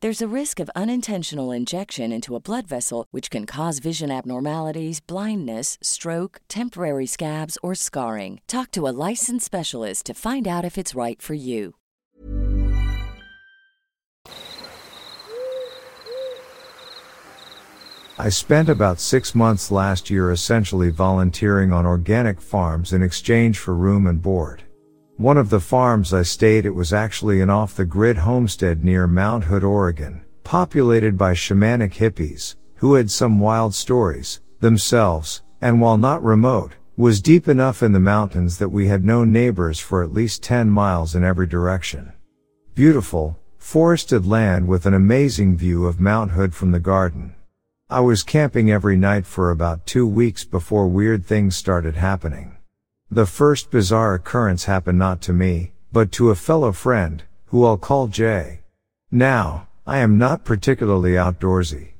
There's a risk of unintentional injection into a blood vessel, which can cause vision abnormalities, blindness, stroke, temporary scabs, or scarring. Talk to a licensed specialist to find out if it's right for you. I spent about six months last year essentially volunteering on organic farms in exchange for room and board. One of the farms I stayed at was actually an off the grid homestead near Mount Hood, Oregon, populated by shamanic hippies, who had some wild stories, themselves, and while not remote, was deep enough in the mountains that we had no neighbors for at least 10 miles in every direction. Beautiful, forested land with an amazing view of Mount Hood from the garden. I was camping every night for about two weeks before weird things started happening. The first bizarre occurrence happened not to me, but to a fellow friend, who I'll call Jay. Now, I am not particularly outdoorsy.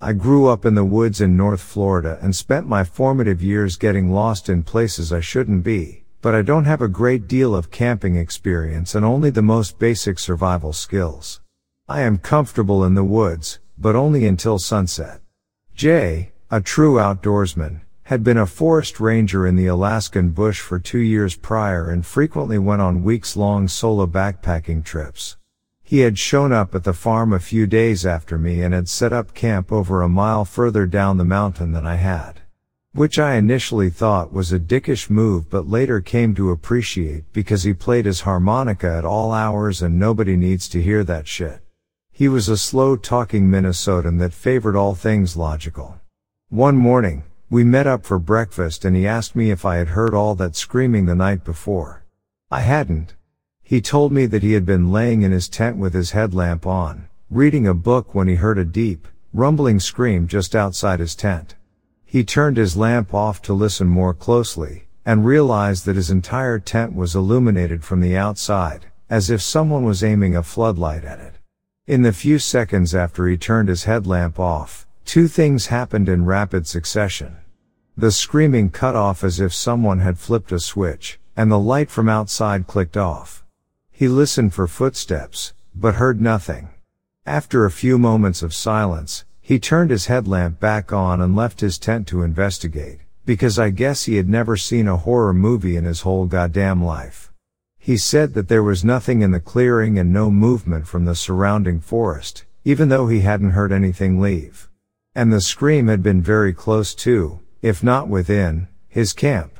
I grew up in the woods in North Florida and spent my formative years getting lost in places I shouldn't be, but I don't have a great deal of camping experience and only the most basic survival skills. I am comfortable in the woods, but only until sunset. Jay, a true outdoorsman, had been a forest ranger in the Alaskan bush for two years prior and frequently went on weeks long solo backpacking trips. He He had shown up at the farm a few days after me and had set up camp over a mile further down the mountain than I had. Which I initially thought was a dickish move but later came to appreciate because he played his harmonica at all hours and nobody needs to hear that shit. He was a slow talking Minnesotan that favored all things logical. One morning, we met up for breakfast and he asked me if I had heard all that screaming the night before. I hadn't. He told me that he had been laying in his tent with his headlamp on, reading a book when he heard a deep, rumbling scream just outside his tent. He turned his lamp off to listen more closely, and realized that his entire tent was illuminated from the outside, as if someone was aiming a floodlight at it. In the few seconds after he turned his headlamp off, two things happened in rapid succession. The screaming cut off as if someone had flipped a switch, and the light from outside clicked off. He listened for footsteps, but heard nothing. After a few moments of silence, he turned his headlamp back on and left his tent to investigate, because I guess he had never seen a horror movie in his whole goddamn life. He said that there was nothing in the clearing and no movement from the surrounding forest, even though he hadn't heard anything leave. And the scream had been very close to, if not within, his camp.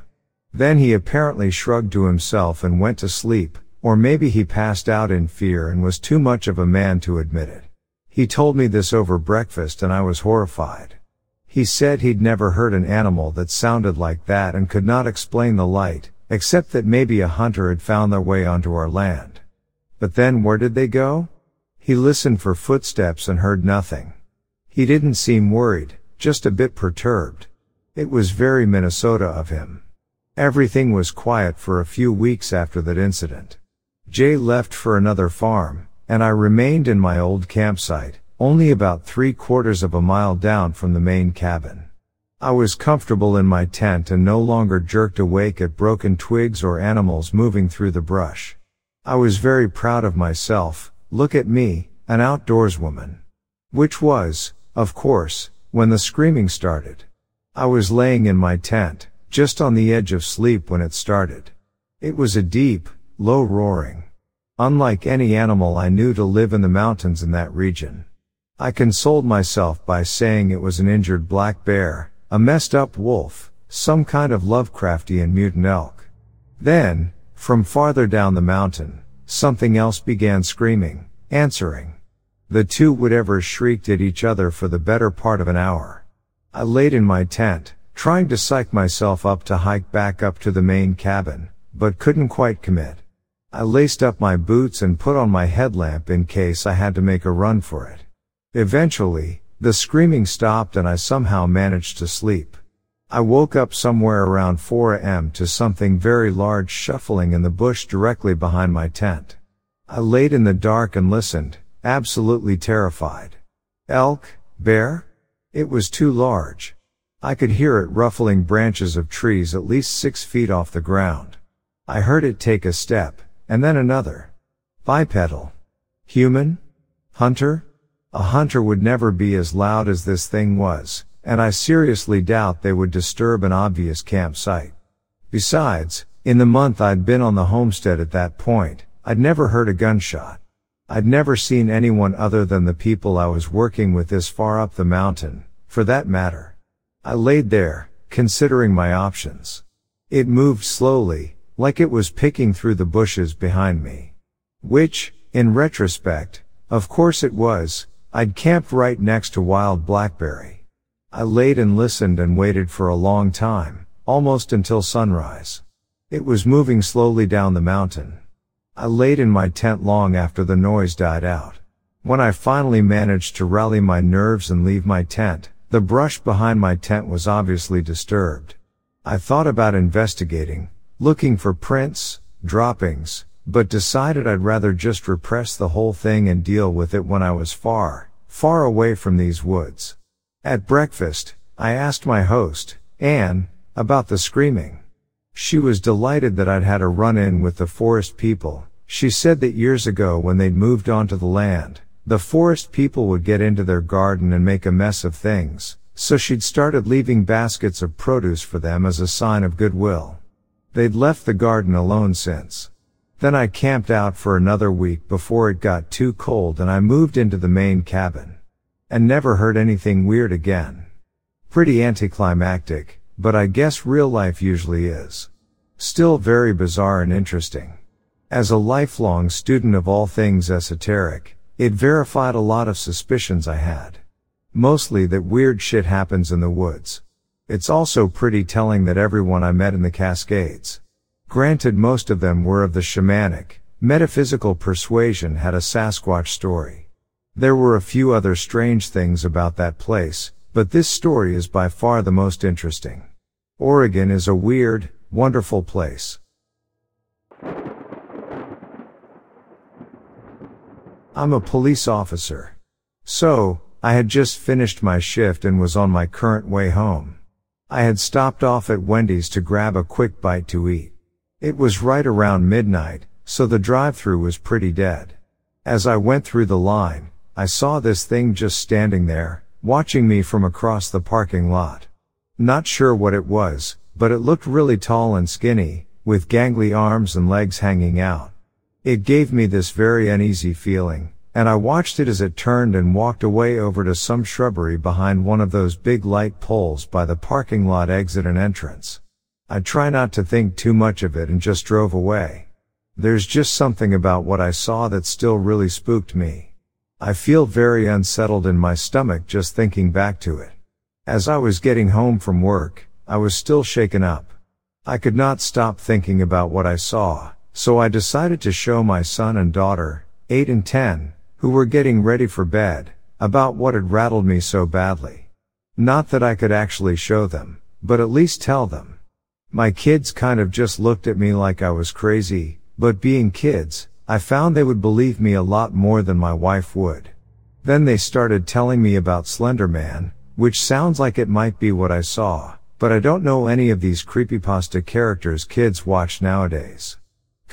Then he apparently shrugged to himself and went to sleep, or maybe he passed out in fear and was too much of a man to admit it. He told me this over breakfast and I was horrified. He said he'd never heard an animal that sounded like that and could not explain the light, except that maybe a hunter had found their way onto our land. But then where did they go? He listened for footsteps and heard nothing. He didn't seem worried, just a bit perturbed. It was very Minnesota of him. Everything was quiet for a few weeks after that incident. Jay left for another farm, and I remained in my old campsite, only about three quarters of a mile down from the main cabin. I was comfortable in my tent and no longer jerked awake at broken twigs or animals moving through the brush. I was very proud of myself, look at me, an outdoors woman. Which was, of course, when the screaming started. I was laying in my tent, just on the edge of sleep when it started. It was a deep, low roaring. Unlike any animal I knew to live in the mountains in that region. I consoled myself by saying it was an injured black bear, a messed up wolf, some kind of Lovecraftian mutant elk. Then, from farther down the mountain, something else began screaming, answering. The two whatever shrieked at each other for the better part of an hour. I laid in my tent, trying to psych myself up to hike back up to the main cabin, but couldn't quite commit. I laced up my boots and put on my headlamp in case I had to make a run for it. Eventually, the screaming stopped and I somehow managed to sleep. I woke up somewhere around 4 am to something very large shuffling in the bush directly behind my tent. I laid in the dark and listened, absolutely terrified. Elk? Bear? It was too large. I could hear it ruffling branches of trees at least six feet off the ground. I heard it take a step, and then another. Bipedal. Human? Hunter? A hunter would never be as loud as this thing was, and I seriously doubt they would disturb an obvious campsite. Besides, in the month I'd been on the homestead at that point, I'd never heard a gunshot. I'd never seen anyone other than the people I was working with this far up the mountain, for that matter. I laid there, considering my options. It moved slowly, like it was picking through the bushes behind me. Which, in retrospect, of course it was, I'd camped right next to wild blackberry. I laid and listened and waited for a long time, almost until sunrise. It was moving slowly down the mountain. I laid in my tent long after the noise died out. When I finally managed to rally my nerves and leave my tent, the brush behind my tent was obviously disturbed. I thought about investigating, looking for prints, droppings, but decided I'd rather just repress the whole thing and deal with it when I was far, far away from these woods. At breakfast, I asked my host, Anne, about the screaming. She was delighted that I'd had a run in with the forest people. She said that years ago when they'd moved onto the land, the forest people would get into their garden and make a mess of things, so she'd started leaving baskets of produce for them as a sign of goodwill. They'd left the garden alone since. Then I camped out for another week before it got too cold and I moved into the main cabin. And never heard anything weird again. Pretty anticlimactic, but I guess real life usually is. Still very bizarre and interesting. As a lifelong student of all things esoteric, it verified a lot of suspicions I had. Mostly that weird shit happens in the woods. It's also pretty telling that everyone I met in the Cascades, granted most of them were of the shamanic, metaphysical persuasion had a Sasquatch story. There were a few other strange things about that place, but this story is by far the most interesting. Oregon is a weird, wonderful place. I'm a police officer. So, I had just finished my shift and was on my current way home. I had stopped off at Wendy's to grab a quick bite to eat. It was right around midnight, so the drive-through was pretty dead. As I went through the line, I saw this thing just standing there, watching me from across the parking lot. Not sure what it was, but it looked really tall and skinny, with gangly arms and legs hanging out. It gave me this very uneasy feeling, and I watched it as it turned and walked away over to some shrubbery behind one of those big light poles by the parking lot exit and entrance. I try not to think too much of it and just drove away. There's just something about what I saw that still really spooked me. I feel very unsettled in my stomach just thinking back to it. As I was getting home from work, I was still shaken up. I could not stop thinking about what I saw, so I decided to show my son and daughter, 8 and 10, who were getting ready for bed, about what had rattled me so badly. Not that I could actually show them, but at least tell them. My kids kind of just looked at me like I was crazy, but being kids, I found they would believe me a lot more than my wife would. Then they started telling me about Slender Man, which sounds like it might be what I saw, but I don't know any of these creepypasta characters kids watch nowadays.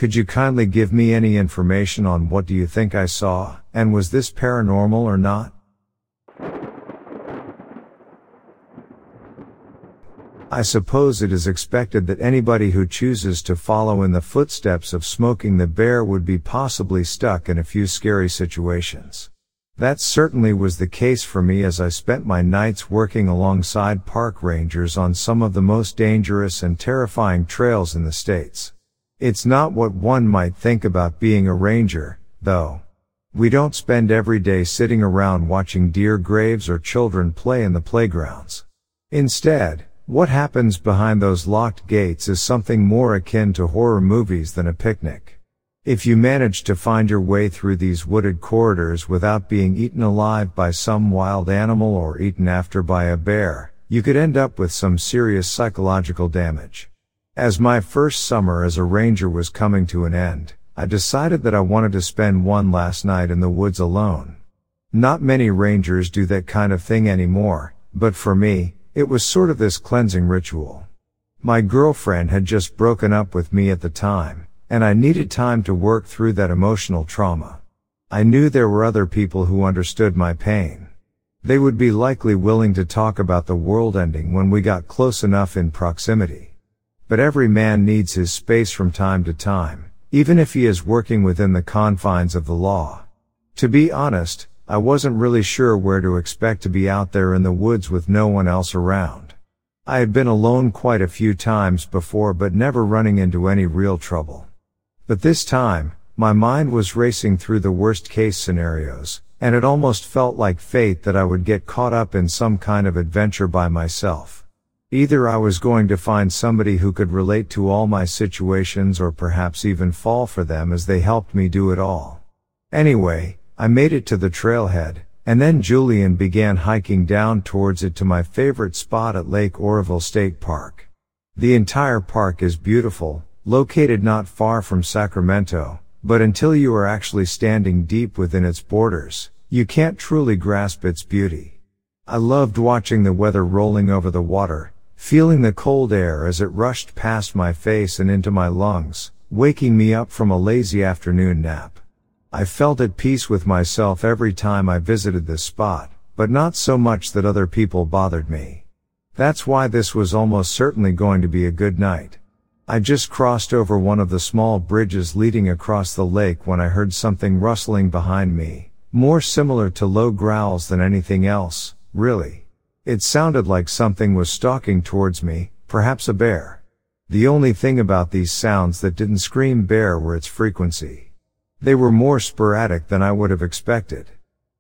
Could you kindly give me any information on what do you think I saw, and was this paranormal or not? I suppose it is expected that anybody who chooses to follow in the footsteps of Smokey the Bear would be possibly stuck in a few scary situations. That certainly was the case for me as I spent my nights working alongside park rangers on some of the most dangerous and terrifying trails in the States. It's not what one might think about being a ranger, though. We don't spend every day sitting around watching deer graves or children play in the playgrounds. Instead, what happens behind those locked gates is something more akin to horror movies than a picnic. If you manage to find your way through these wooded corridors without being eaten alive by some wild animal or eaten after by a bear, you could end up with some serious psychological damage. As my first summer as a ranger was coming to an end, I decided that I wanted to spend one last night in the woods alone. Not many rangers do that kind of thing anymore, but for me, it was sort of this cleansing ritual. My girlfriend had just broken up with me at the time, and I needed time to work through that emotional trauma. I knew there were other people who understood my pain. They would be likely willing to talk about the world ending when we got close enough in proximity. But every man needs his space from time to time, even if he is working within the confines of the law. To be honest, I wasn't really sure where to expect to be out there in the woods with no one else around. I had been alone quite a few times before but never running into any real trouble. But this time, my mind was racing through the worst case scenarios, and it almost felt like fate that I would get caught up in some kind of adventure by myself. Either I was going to find somebody who could relate to all my situations or perhaps even fall for them as they helped me do it all. Anyway, I made it to the trailhead, and then Julian began hiking down towards it to my favorite spot at Lake Oroville State Park. The entire park is beautiful, located not far from Sacramento, but until you are actually standing deep within its borders, you can't truly grasp its beauty. I loved watching the weather rolling over the water, feeling the cold air as it rushed past my face and into my lungs, waking me up from a lazy afternoon nap. I felt at peace with myself every time I visited this spot, but not so much that other people bothered me. That's why this was almost certainly going to be a good night. I just crossed over one of the small bridges leading across the lake when I heard something rustling behind me, more similar to low growls than anything else, really. It sounded like something was stalking towards me, perhaps a bear. The only thing about these sounds that didn't scream bear were its frequency. They were more sporadic than I would have expected.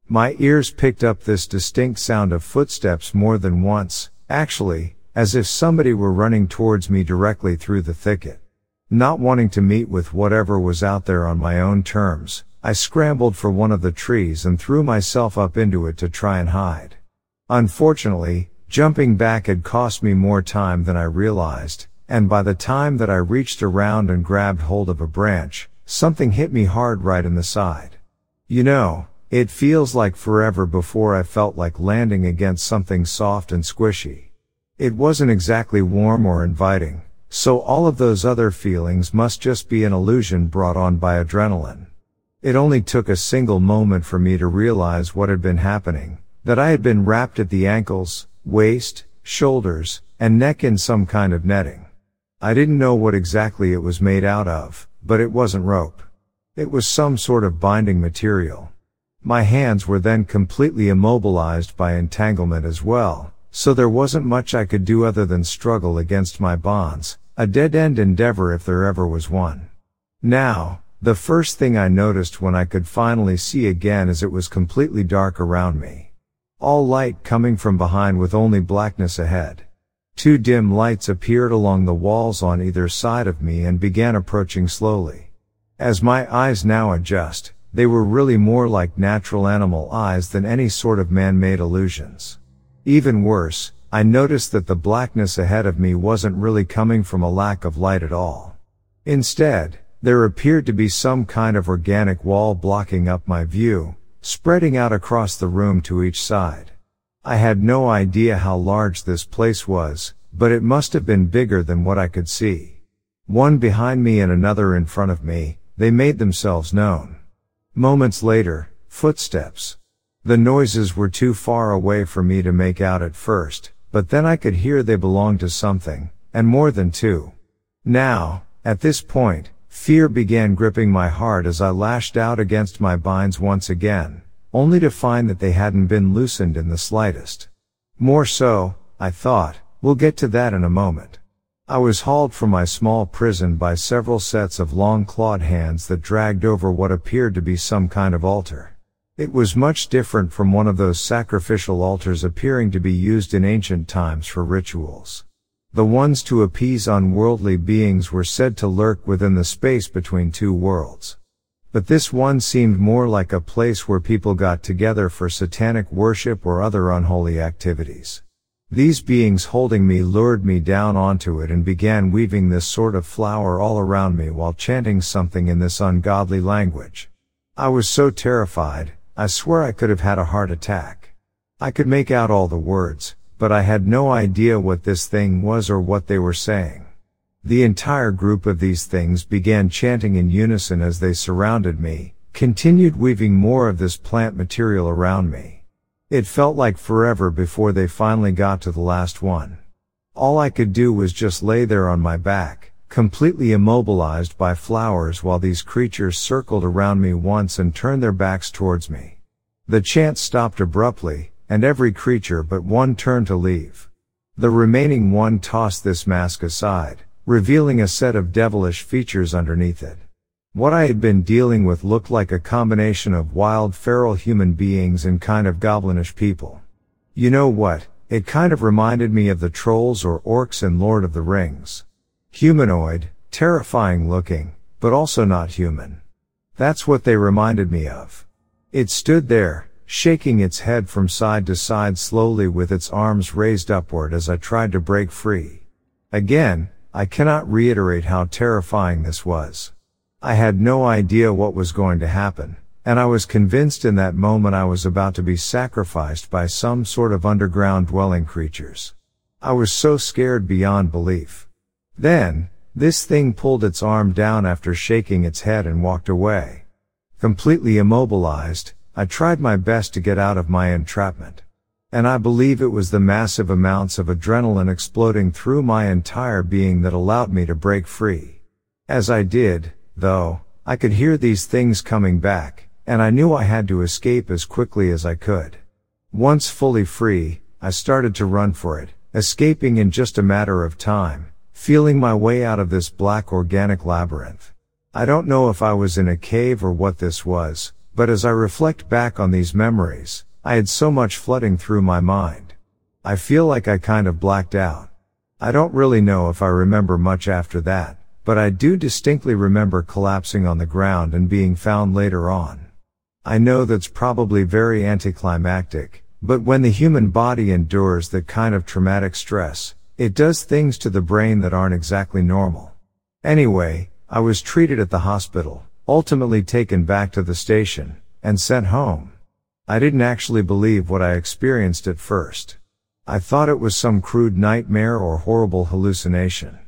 My ears picked up this distinct sound of footsteps more than once, actually, as if somebody were running towards me directly through the thicket. Not wanting to meet with whatever was out there on my own terms, I scrambled for one of the trees and threw myself up into it to try and hide. Unfortunately, jumping back had cost me more time than I realized, and by the time that I reached around and grabbed hold of a branch, something hit me hard right in the side. You know, it feels like forever before I felt like landing against something soft and squishy. It wasn't exactly warm or inviting, so all of those other feelings must just be an illusion brought on by adrenaline. It only took a single moment for me to realize what had been happening, that I had been wrapped at the ankles, waist, shoulders, and neck in some kind of netting. I didn't know what exactly it was made out of, but it wasn't rope. It was some sort of binding material. My hands were then completely immobilized by entanglement as well, so there wasn't much I could do other than struggle against my bonds, a dead-end endeavor if there ever was one. Now, the first thing I noticed when I could finally see again is it was completely dark around me. All light coming from behind with only blackness ahead. Two dim lights appeared along the walls on either side of me and began approaching slowly. As my eyes now adjust, they were really more like natural animal eyes than any sort of man-made illusions. Even worse, I noticed that the blackness ahead of me wasn't really coming from a lack of light at all. Instead, there appeared to be some kind of organic wall blocking up my view, spreading out across the room to each side. I had no idea how large this place was, but it must have been bigger than what I could see. One behind me and another in front of me, they made themselves known. Moments later, footsteps. The noises were too far away for me to make out at first, but then I could hear they belonged to something, and more than two. Now, at this point, fear began gripping my heart as I lashed out against my binds once again, only to find that they hadn't been loosened in the slightest. More so, I thought, we'll get to that in a moment. I was hauled from my small prison by several sets of long clawed hands that dragged over what appeared to be some kind of altar. It was much different from one of those sacrificial altars appearing to be used in ancient times for rituals. The ones to appease unworldly beings were said to lurk within the space between two worlds. But this one seemed more like a place where people got together for satanic worship or other unholy activities. These beings holding me lured me down onto it and began weaving this sort of flower all around me while chanting something in this ungodly language. I was so terrified, I swear I could have had a heart attack. I could make out all the words, but I had no idea what this thing was or what they were saying. The entire group of these things began chanting in unison as they surrounded me, continued weaving more of this plant material around me. It felt like forever before they finally got to the last one. All I could do was just lay there on my back, completely immobilized by flowers while these creatures circled around me once and turned their backs towards me. The chant stopped abruptly, and every creature but one turned to leave. The remaining one tossed this mask aside, revealing a set of devilish features underneath it. What I had been dealing with looked like a combination of wild feral human beings and kind of goblinish people. You know what? It kind of reminded me of the trolls or orcs in Lord of the Rings. Humanoid, terrifying looking, but also not human. That's what they reminded me of. It stood there, shaking its head from side to side slowly with its arms raised upward as I tried to break free. Again, I cannot reiterate how terrifying this was. I had no idea what was going to happen, and I was convinced in that moment I was about to be sacrificed by some sort of underground dwelling creatures. I was so scared beyond belief. Then, this thing pulled its arm down after shaking its head and walked away. Completely immobilized, I tried my best to get out of my entrapment. And I believe it was the massive amounts of adrenaline exploding through my entire being that allowed me to break free. As I did, though, I could hear these things coming back, and I knew I had to escape as quickly as I could. Once fully free, I started to run for it, escaping in just a matter of time, feeling my way out of this black organic labyrinth. I don't know if I was in a cave or what this was, but as I reflect back on these memories, I had so much flooding through my mind. I feel like I kind of blacked out. I don't really know if I remember much after that, but I do distinctly remember collapsing on the ground and being found later on. I know that's probably very anticlimactic, but when the human body endures that kind of traumatic stress, it does things to the brain that aren't exactly normal. Anyway, I was treated at the hospital, ultimately taken back to the station, and sent home. I didn't actually believe what I experienced at first. I thought it was some crude nightmare or horrible hallucination.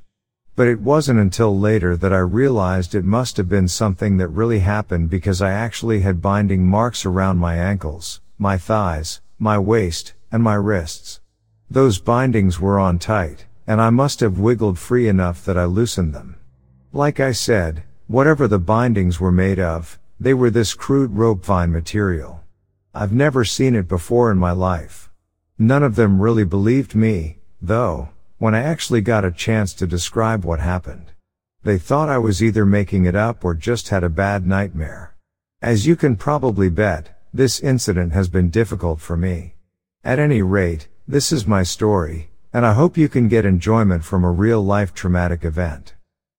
But it wasn't until later that I realized it must have been something that really happened because I actually had binding marks around my ankles, my thighs, my waist, and my wrists. Those bindings were on tight, and I must have wiggled free enough that I loosened them. Like I said, whatever the bindings were made of, they were this crude rope vine material. I've never seen it before in my life. None of them really believed me, though, when I actually got a chance to describe what happened. They thought I was either making it up or just had a bad nightmare. As you can probably bet, this incident has been difficult for me. At any rate, this is my story, and I hope you can get enjoyment from a real life traumatic event.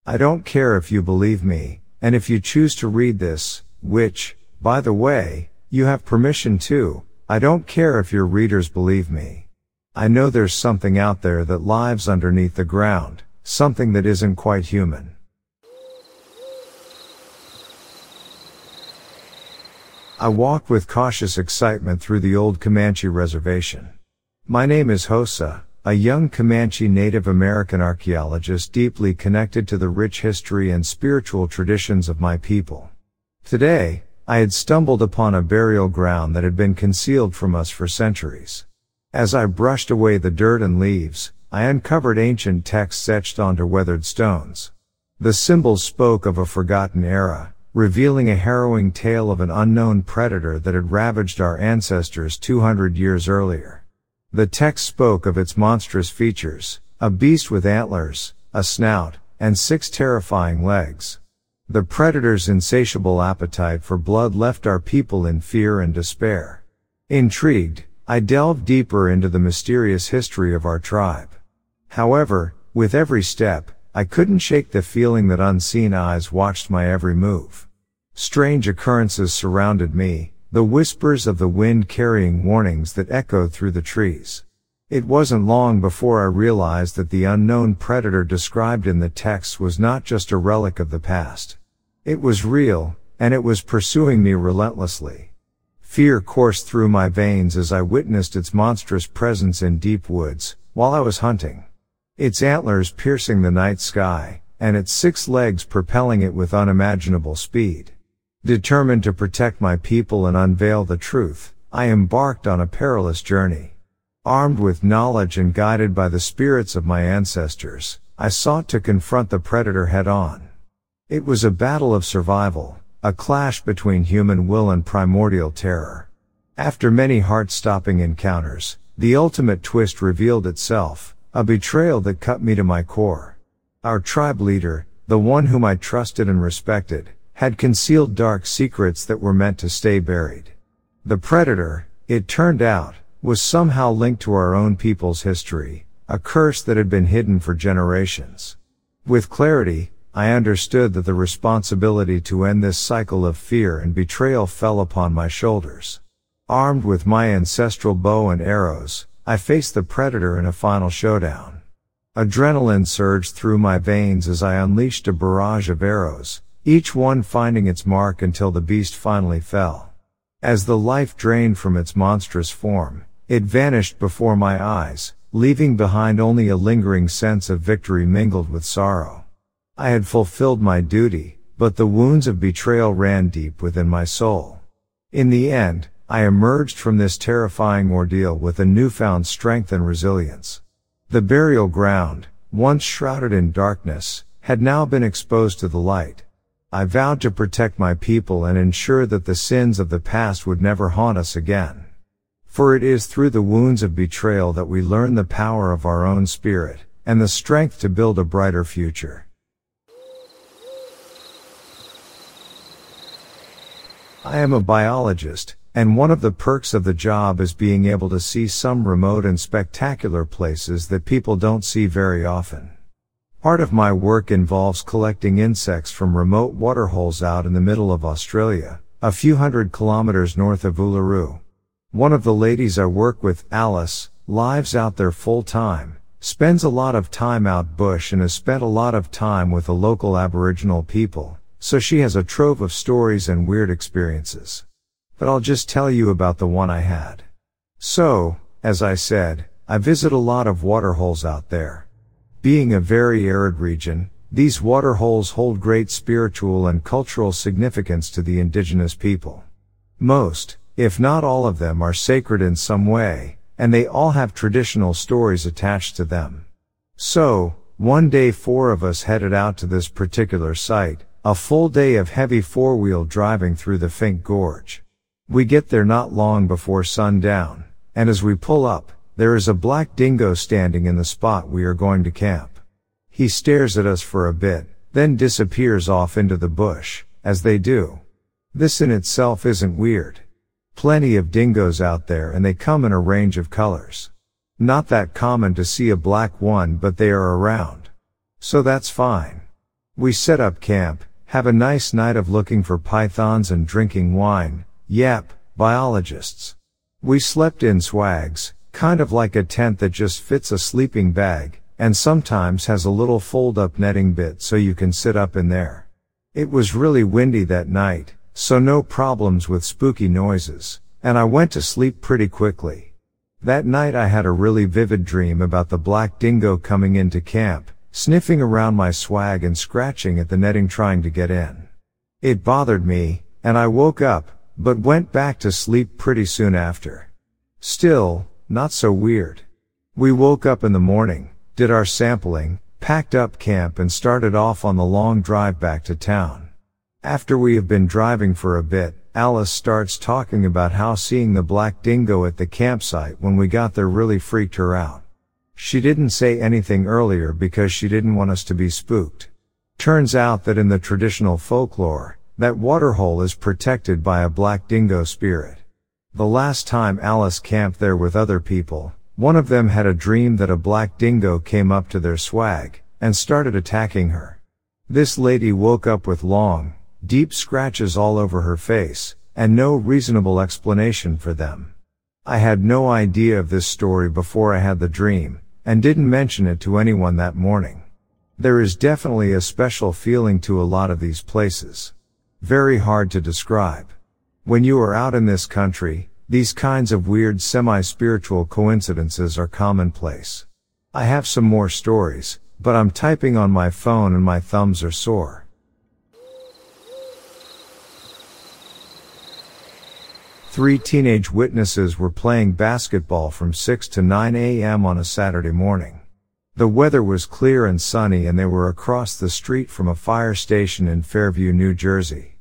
I don't care if you believe me, and if you choose to read this, which, by the way, you have permission to, I don't care if your readers believe me. I know there's something out there that lives underneath the ground, something that isn't quite human. I walked with cautious excitement through the old Comanche reservation. My name is Hosa, a young Comanche Native American archaeologist deeply connected to the rich history and spiritual traditions of my people. Today, I had stumbled upon a burial ground that had been concealed from us for centuries. As I brushed away the dirt and leaves, I uncovered ancient texts etched onto weathered stones. The symbols spoke of a forgotten era, revealing a harrowing tale of an unknown predator that had ravaged our ancestors 200 years earlier. The text spoke of its monstrous features, a beast with antlers, a snout, and six terrifying legs. The predator's insatiable appetite for blood left our people in fear and despair. Intrigued, I delved deeper into the mysterious history of our tribe. However, with every step, I couldn't shake the feeling that unseen eyes watched my every move. Strange occurrences surrounded me, the whispers of the wind carrying warnings that echoed through the trees. It wasn't long before I realized that the unknown predator described in the text was not just a relic of the past. It was real, and it was pursuing me relentlessly. Fear coursed through my veins as I witnessed its monstrous presence in deep woods, while I was hunting. Its antlers piercing the night sky, and its six legs propelling it with unimaginable speed. Determined to protect my people and unveil the truth, I embarked on a perilous journey. Armed with knowledge and guided by the spirits of my ancestors, I sought to confront the predator head on. It was a battle of survival, a clash between human will and primordial terror. After many heart-stopping encounters, the ultimate twist revealed itself, a betrayal that cut me to my core. Our tribe leader, the one whom I trusted and respected, had concealed dark secrets that were meant to stay buried. The predator, it turned out, was somehow linked to our own people's history, a curse that had been hidden for generations. With clarity, I understood that the responsibility to end this cycle of fear and betrayal fell upon my shoulders. Armed with my ancestral bow and arrows, I faced the predator in a final showdown. Adrenaline surged through my veins as I unleashed a barrage of arrows, each one finding its mark until the beast finally fell. As the life drained from its monstrous form, it vanished before my eyes, leaving behind only a lingering sense of victory mingled with sorrow. I had fulfilled my duty, but the wounds of betrayal ran deep within my soul. In the end, I emerged from this terrifying ordeal with a newfound strength and resilience. The burial ground, once shrouded in darkness, had now been exposed to the light. I vowed to protect my people and ensure that the sins of the past would never haunt us again. For it is through the wounds of betrayal that we learn the power of our own spirit, and the strength to build a brighter future. I am a biologist, and one of the perks of the job is being able to see some remote and spectacular places that people don't see very often. Part of my work involves collecting insects from remote waterholes out in the middle of Australia, a few hundred kilometers north of Uluru. One of the ladies I work with, Alice, lives out there full time, spends a lot of time out bush and has spent a lot of time with the local Aboriginal people, so she has a trove of stories and weird experiences. But I'll just tell you about the one I had. So, as I said, I visit a lot of waterholes out there. Being a very arid region, these waterholes hold great spiritual and cultural significance to the indigenous people. Most, if not all of them are sacred in some way, and they all have traditional stories attached to them. So, one day four of us headed out to this particular site, a full day of heavy four-wheel driving through the Finke Gorge. We get there not long before sundown, and as we pull up, there is a black dingo standing in the spot we are going to camp. He stares at us for a bit, then disappears off into the bush, as they do. This in itself isn't weird. Plenty of dingoes out there and they come in a range of colors. Not that common to see a black one but they are around. So that's fine. We set up camp, have a nice night of looking for pythons and drinking wine. Yep, biologists. We slept in swags, kind of like a tent that just fits a sleeping bag, and sometimes has a little fold up netting bit so you can sit up in there. It was really windy that night, so no problems with spooky noises, and I went to sleep pretty quickly. That night I had a really vivid dream about the black dingo coming into camp, sniffing around my swag and scratching at the netting trying to get in. It bothered me, and I woke up, but went back to sleep pretty soon after. Still, not so weird. We woke up in the morning, did our sampling, packed up camp and started off on the long drive back to town. After we have been driving for a bit, Alice starts talking about how seeing the black dingo at the campsite when we got there really freaked her out. She didn't say anything earlier because she didn't want us to be spooked. Turns out that in the traditional folklore, that waterhole is protected by a black dingo spirit. The last time Alice camped there with other people, one of them had a dream that a black dingo came up to their swag and started attacking her. This lady woke up with long, deep scratches all over her face and no reasonable explanation for them. I had no idea of this story before I had the dream, and didn't mention it to anyone that morning. There is definitely a special feeling to a lot of these places. Very hard to describe. When you are out in this country, these kinds of weird semi-spiritual coincidences are commonplace. I have some more stories, but I'm typing on my phone and my thumbs are sore. Three teenage witnesses were playing basketball from 6 to 9 a.m. on a Saturday morning. The weather was clear and sunny and they were across the street from a fire station in Fairview, New Jersey.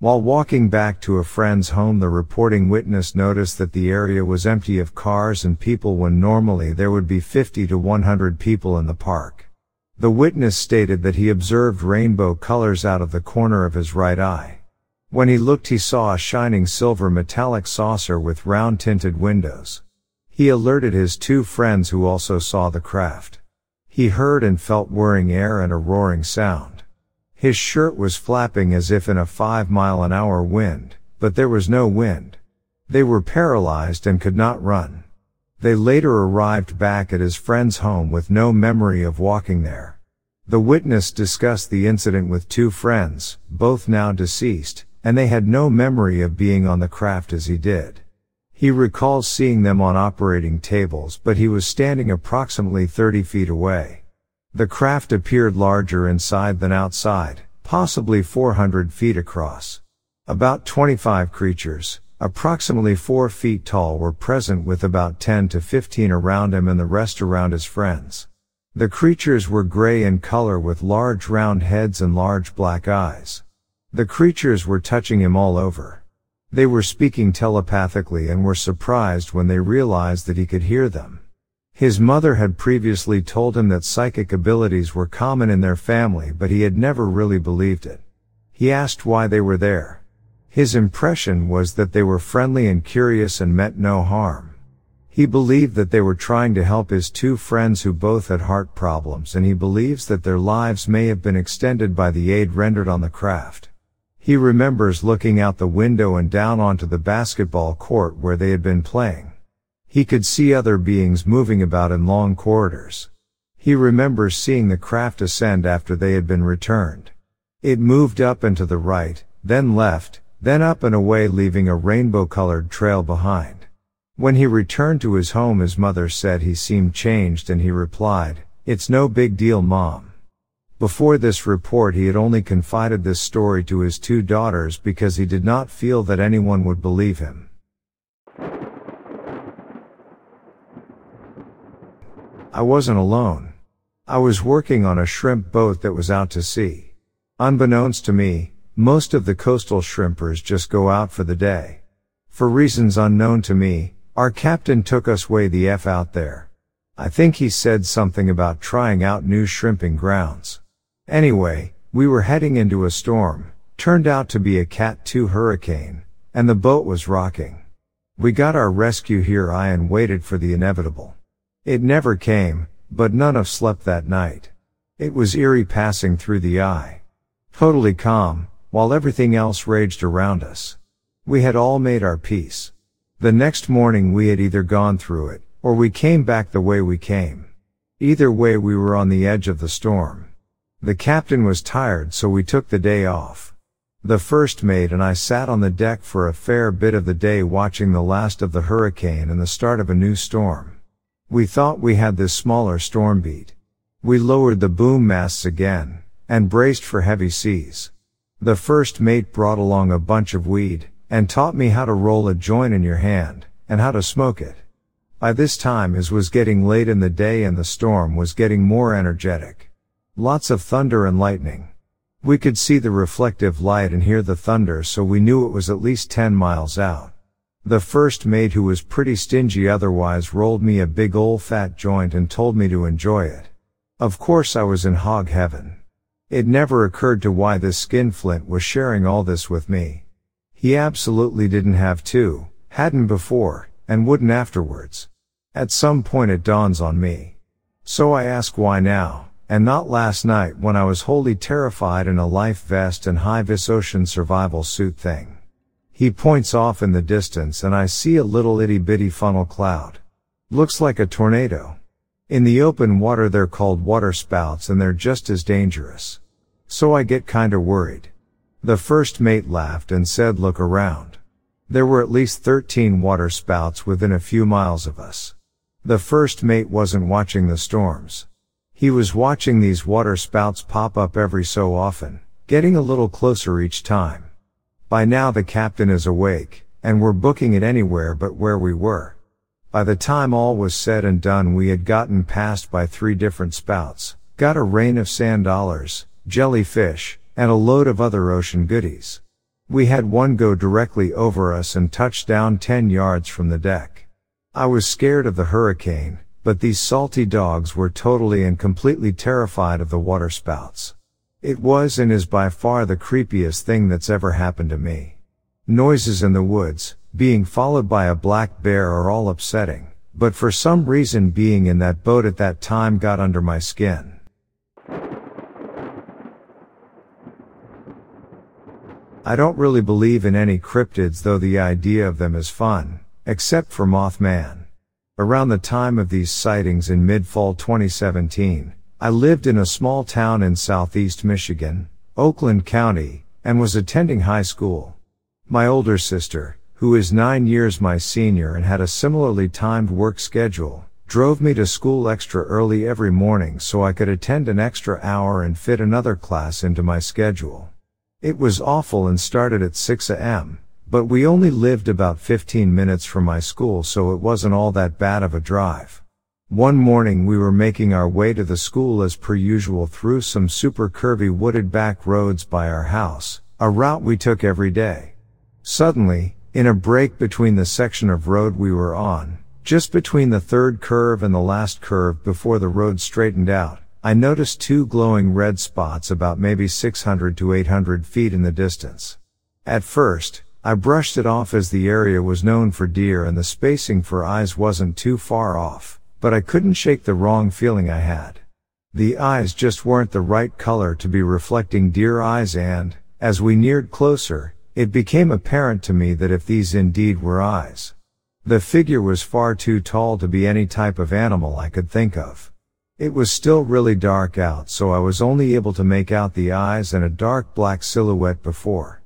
While walking back to a friend's home, the reporting witness noticed that the area was empty of cars and people when normally there would be 50 to 100 people in the park. The witness stated that he observed rainbow colors out of the corner of his right eye. When he looked he saw a shining silver metallic saucer with round tinted windows. He alerted his two friends who also saw the craft. He heard and felt whirring air and a roaring sound. His shirt was flapping as if in a five mile an hour wind, but there was no wind. They were paralyzed and could not run. They later arrived back at his friend's home with no memory of walking there. The witness discussed the incident with two friends, both now deceased, and they had no memory of being on the craft as he did. He recalls seeing them on operating tables, but he was standing approximately 30 feet away. The craft appeared larger inside than outside, possibly 400 feet across. About 25 creatures, approximately 4 feet tall were present with about 10 to 15 around him and the rest around his friends. The creatures were gray in color with large round heads and large black eyes. The creatures were touching him all over. They were speaking telepathically and were surprised when they realized that he could hear them. His mother had previously told him that psychic abilities were common in their family but he had never really believed it. He asked why they were there. His impression was that they were friendly and curious and meant no harm. He believed that they were trying to help his two friends who both had heart problems and he believes that their lives may have been extended by the aid rendered on the craft. He remembers looking out the window and down onto the basketball court where they had been playing. He could see other beings moving about in long corridors. He remembers seeing the craft ascend after they had been returned. It moved up and to the right, then left, then up and away leaving a rainbow colored trail behind. When he returned to his home his mother said he seemed changed and he replied, It's no big deal mom. Before this report he had only confided this story to his two daughters because he did not feel that anyone would believe him. I wasn't alone. I was working on a shrimp boat that was out to sea. Unbeknownst to me, most of the coastal shrimpers just go out for the day. For reasons unknown to me, our captain took us way the F out there. I think he said something about trying out new shrimping grounds. Anyway, we were heading into a storm, turned out to be a Cat 2 hurricane, and the boat was rocking. We got our rescue here I and waited for the inevitable. It never came, but none of slept that night. It was eerie passing through the eye. Totally calm, while everything else raged around us. We had all made our peace. The next morning we had either gone through it, or we came back the way we came. Either way we were on the edge of the storm. The captain was tired so we took the day off. The first mate and I sat on the deck for a fair bit of the day watching the last of the hurricane and the start of a new storm. We thought we had this smaller storm beat. We lowered the boom masts again, and braced for heavy seas. The first mate brought along a bunch of weed, and taught me how to roll a joint in your hand, and how to smoke it. By this time it was getting late in the day and the storm was getting more energetic. Lots of thunder and lightning. We could see the reflective light and hear the thunder so we knew it was at least 10 miles out. The first mate who was pretty stingy otherwise rolled me a big old fat joint and told me to enjoy it. Of course I was in hog heaven. It never occurred to why this skinflint was sharing all this with me. He absolutely didn't have to, hadn't before, and wouldn't afterwards. At some point it dawns on me. So I ask why now? and not last night when I was wholly terrified in a life vest and high-vis ocean survival suit thing. He points off in the distance and I see a little itty bitty funnel cloud. Looks like a tornado. In the open water they're called water spouts and they're just as dangerous. So I get kinda worried. The first mate laughed and said look around. There were at least 13 water spouts within a few miles of us. The first mate wasn't watching the storms. He was watching these water spouts pop up every so often, getting a little closer each time. By now the captain is awake, and we're booking it anywhere but where we were. By the time all was said and done we had gotten passed by three different spouts, got a rain of sand dollars, jellyfish, and a load of other ocean goodies. We had one go directly over us and touch down 10 yards from the deck. I was scared of the hurricane, but these salty dogs were totally and completely terrified of the waterspouts. It was and is by far the creepiest thing that's ever happened to me. Noises in the woods, being followed by a black bear are all upsetting, but for some reason being in that boat at that time got under my skin. I don't really believe in any cryptids though the idea of them is fun, except for Mothman. Around the time of these sightings in mid-fall 2017, I lived in a small town in southeast Michigan, Oakland County, and was attending high school. My older sister, who is nine years my senior and had a similarly timed work schedule, drove me to school extra early every morning so I could attend an extra hour and fit another class into my schedule. It was awful and started at 6 a.m., But we only lived about 15 minutes from my school so it wasn't all that bad of a drive. One morning we were making our way to the school as per usual through some super curvy wooded back roads by our house, a route we took every day. Suddenly, in a break between the section of road we were on, just between the third curve and the last curve before the road straightened out, I noticed two glowing red spots about maybe 600 to 800 feet in the distance. At first, I brushed it off as the area was known for deer and the spacing for eyes wasn't too far off, but I couldn't shake the wrong feeling I had. The eyes just weren't the right color to be reflecting deer eyes and, as we neared closer, it became apparent to me that if these indeed were eyes, the figure was far too tall to be any type of animal I could think of. It was still really dark out so I was only able to make out the eyes and a dark black silhouette before.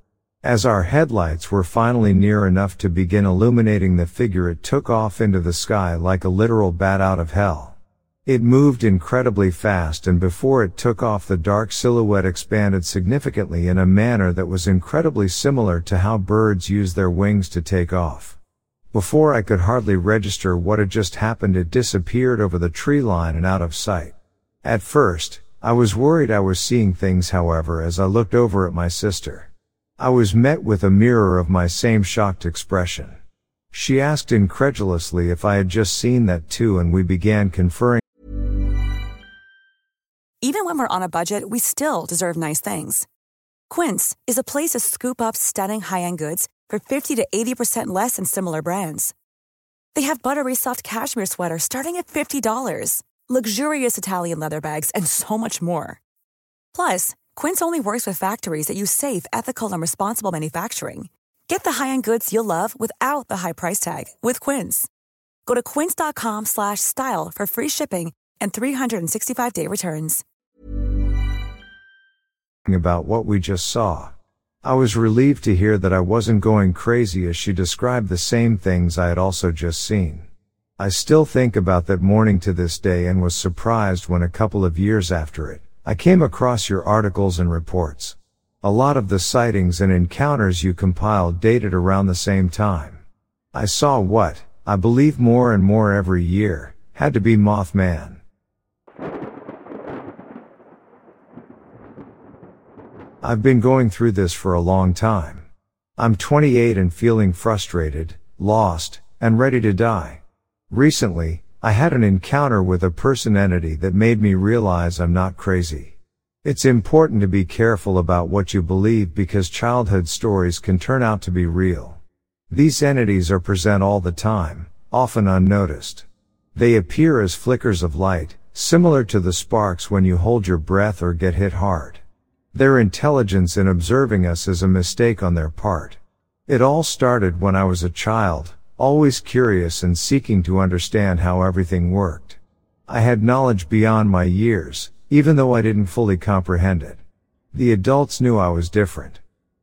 As our headlights were finally near enough to begin illuminating the figure it took off into the sky like a literal bat out of hell. It moved incredibly fast and before it took off the dark silhouette expanded significantly in a manner that was incredibly similar to how birds use their wings to take off. Before I could hardly register what had just happened it disappeared over the tree line and out of sight. At first, I was worried I was seeing things however as I looked over at my sister. I was met with a mirror of my same shocked expression. She asked incredulously if I had just seen that too and we began conferring. Even when we're on a budget, we still deserve nice things. Quince is a place to scoop up stunning high-end goods for 50 to 80% less than similar brands. They have buttery soft cashmere sweaters starting at $50, luxurious Italian leather bags, and so much more. Plus, Quince only works with factories that use safe, ethical, and responsible manufacturing. Get the high-end goods you'll love without the high price tag with Quince. Go to quince.com/style for free shipping and 365-day returns. About what we just saw. I was relieved to hear that I wasn't going crazy as she described the same things I had also just seen. I still think about that morning to this day and was surprised when a couple of years after it, I came across your articles and reports. A lot of the sightings and encounters you compiled dated around the same time. I saw what, I believe more and more every year, had to be Mothman. I've been going through this for a long time. I'm 28 and feeling frustrated, lost, and ready to die. Recently, I had an encounter with a person entity that made me realize I'm not crazy. It's important to be careful about what you believe because childhood stories can turn out to be real. These entities are present all the time, often unnoticed. They appear as flickers of light, similar to the sparks when you hold your breath or get hit hard. Their intelligence in observing us is a mistake on their part. It all started when I was a child, always curious and seeking to understand how everything worked. I had knowledge beyond my years, even though I didn't fully comprehend it. The adults knew I was different.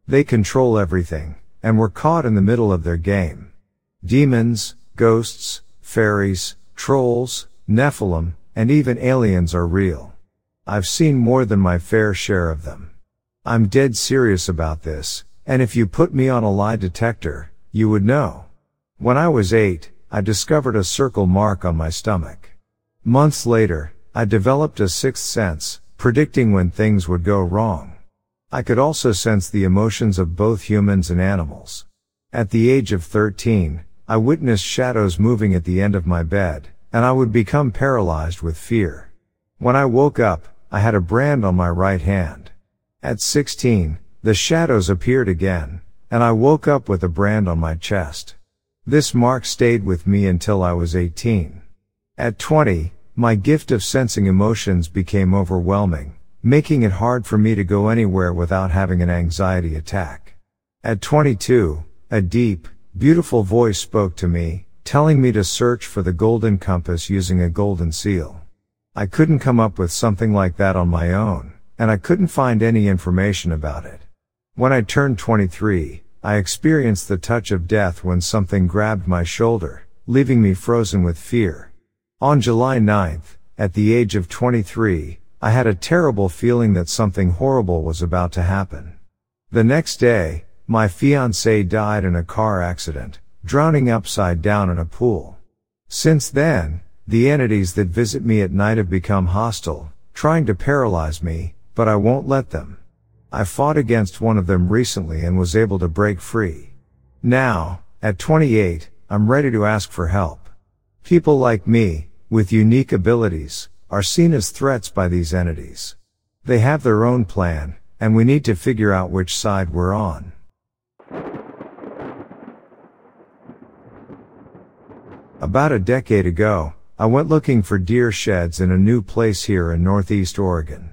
They control everything, and were caught in the middle of their game. Demons, ghosts, fairies, trolls, Nephilim, and even aliens are real. I've seen more than my fair share of them. I'm dead serious about this, and if you put me on a lie detector, you would know. When I was eight, I discovered a circle mark on my stomach. Months later, I developed a sixth sense, predicting when things would go wrong. I could also sense the emotions of both humans and animals. At the age of 13, I witnessed shadows moving at the end of my bed, and I would become paralyzed with fear. When I woke up, I had a brand on my right hand. At 16, the shadows appeared again, and I woke up with a brand on my chest. This mark stayed with me until I was 18. At 20, my gift of sensing emotions became overwhelming, making it hard for me to go anywhere without having an anxiety attack. At 22, a deep, beautiful voice spoke to me, telling me to search for the golden compass using a golden seal. I couldn't come up with something like that on my own, and I couldn't find any information about it. When I turned 23, I experienced the touch of death when something grabbed my shoulder, leaving me frozen with fear. On July 9th, at the age of 23, I had a terrible feeling that something horrible was about to happen. The next day, My fiance died in a car accident, drowning upside down in a pool. Since then, the entities that visit me at night have become hostile, trying to paralyze me, but I won't let them. I fought against one of them recently and was able to break free. Now, at 28, I'm ready to ask for help. People like me, with unique abilities, are seen as threats by these entities. They have their own plan, and we need to figure out which side we're on. About a decade ago, I went looking for deer sheds in a new place here in Northeast Oregon.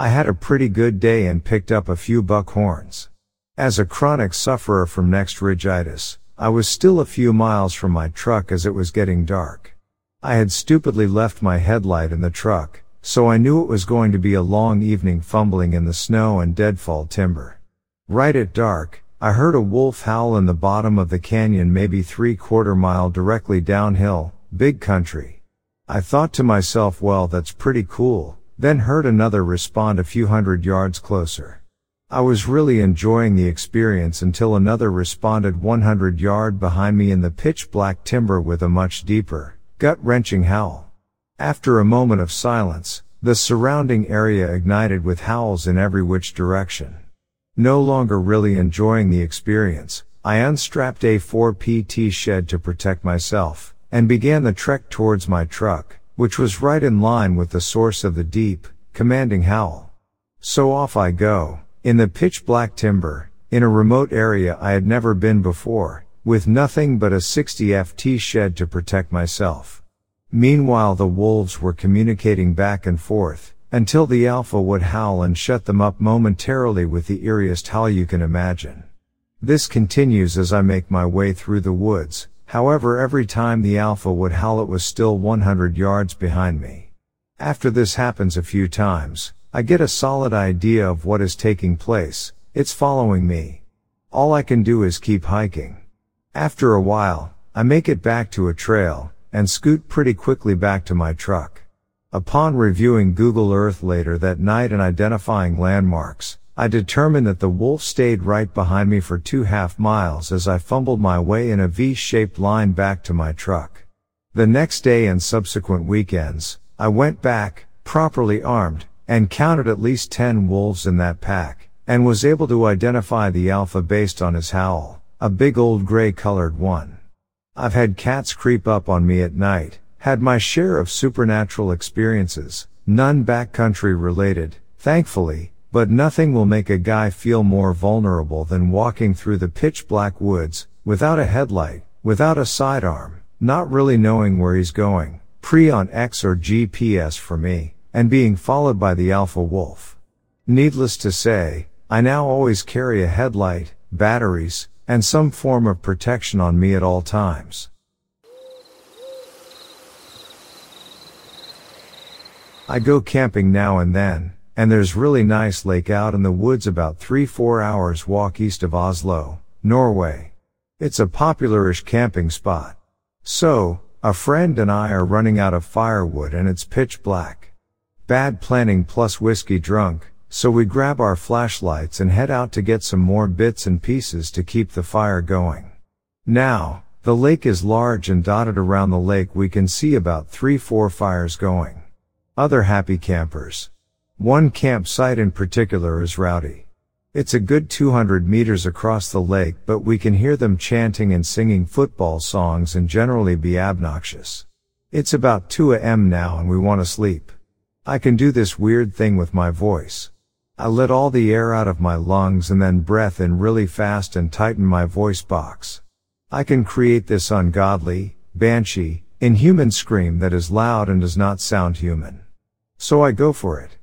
I had a pretty good day and picked up a few buckhorns. As a chronic sufferer from next ridgitis, I was still a few miles from my truck as it was getting dark. I had stupidly left my headlight in the truck, so I knew it was going to be a long evening fumbling in the snow and deadfall timber. Right at dark, I heard a wolf howl in the bottom of the canyon maybe three quarter mile directly downhill, big country. I thought to myself, well, that's pretty cool, then heard another respond a few hundred yards closer. I was really enjoying the experience until another responded 100 yard behind me in the pitch black timber with a much deeper, gut wrenching howl. After a moment of silence, the surrounding area ignited with howls in every which direction. No longer really enjoying the experience, I unstrapped a 4PT shed to protect myself, and began the trek towards my truck, which was right in line with the source of the deep, commanding howl. So off I go, in the pitch black timber, in a remote area I had never been before, with nothing but a 60 FT shed to protect myself. Meanwhile the wolves were communicating back and forth, until the alpha would howl and shut them up momentarily with the eeriest howl you can imagine. This continues as I make my way through the woods, However, every time the Alpha would howl it was still 100 yards behind me. After this happens a few times, I get a solid idea of what is taking place. It's following me. All I can do is keep hiking. After a while, I make it back to a trail, and scoot pretty quickly back to my truck. Upon reviewing Google Earth later that night and identifying landmarks, I determined that the wolf stayed right behind me for two half miles as I fumbled my way in a V-shaped line back to my truck. The next day and subsequent weekends, I went back, properly armed, and counted at least 10 wolves in that pack, and was able to identify the alpha based on his howl, a big old gray colored one. I've had cats creep up on me at night, had my share of supernatural experiences, none backcountry related, thankfully, but nothing will make a guy feel more vulnerable than walking through the pitch black woods, without a headlight, without a sidearm, not really knowing where he's going, pre onX or GPS for me, and being followed by the alpha wolf. Needless to say, I now always carry a headlight, batteries, and some form of protection on me at all times. I go camping now and then, and there's really nice lake out in the woods about 3-4 hours walk east of Oslo, Norway. It's a popularish camping spot. So, a friend and I are running out of firewood and it's pitch black. Bad planning plus whiskey drunk, so we grab our flashlights and head out to get some more bits and pieces to keep the fire going. Now, the lake is large and dotted around the lake we can see about 3-4 fires going. Other happy campers. One campsite in particular is rowdy. It's a good 200 meters across the lake, but we can hear them chanting and singing football songs and generally be obnoxious. It's about 2 a.m. now and we want to sleep. I can do this weird thing with my voice. I let all the air out of my lungs and then breath in really fast and tighten my voice box. I can create this ungodly, banshee, inhuman scream that is loud and does not sound human. So I go for it.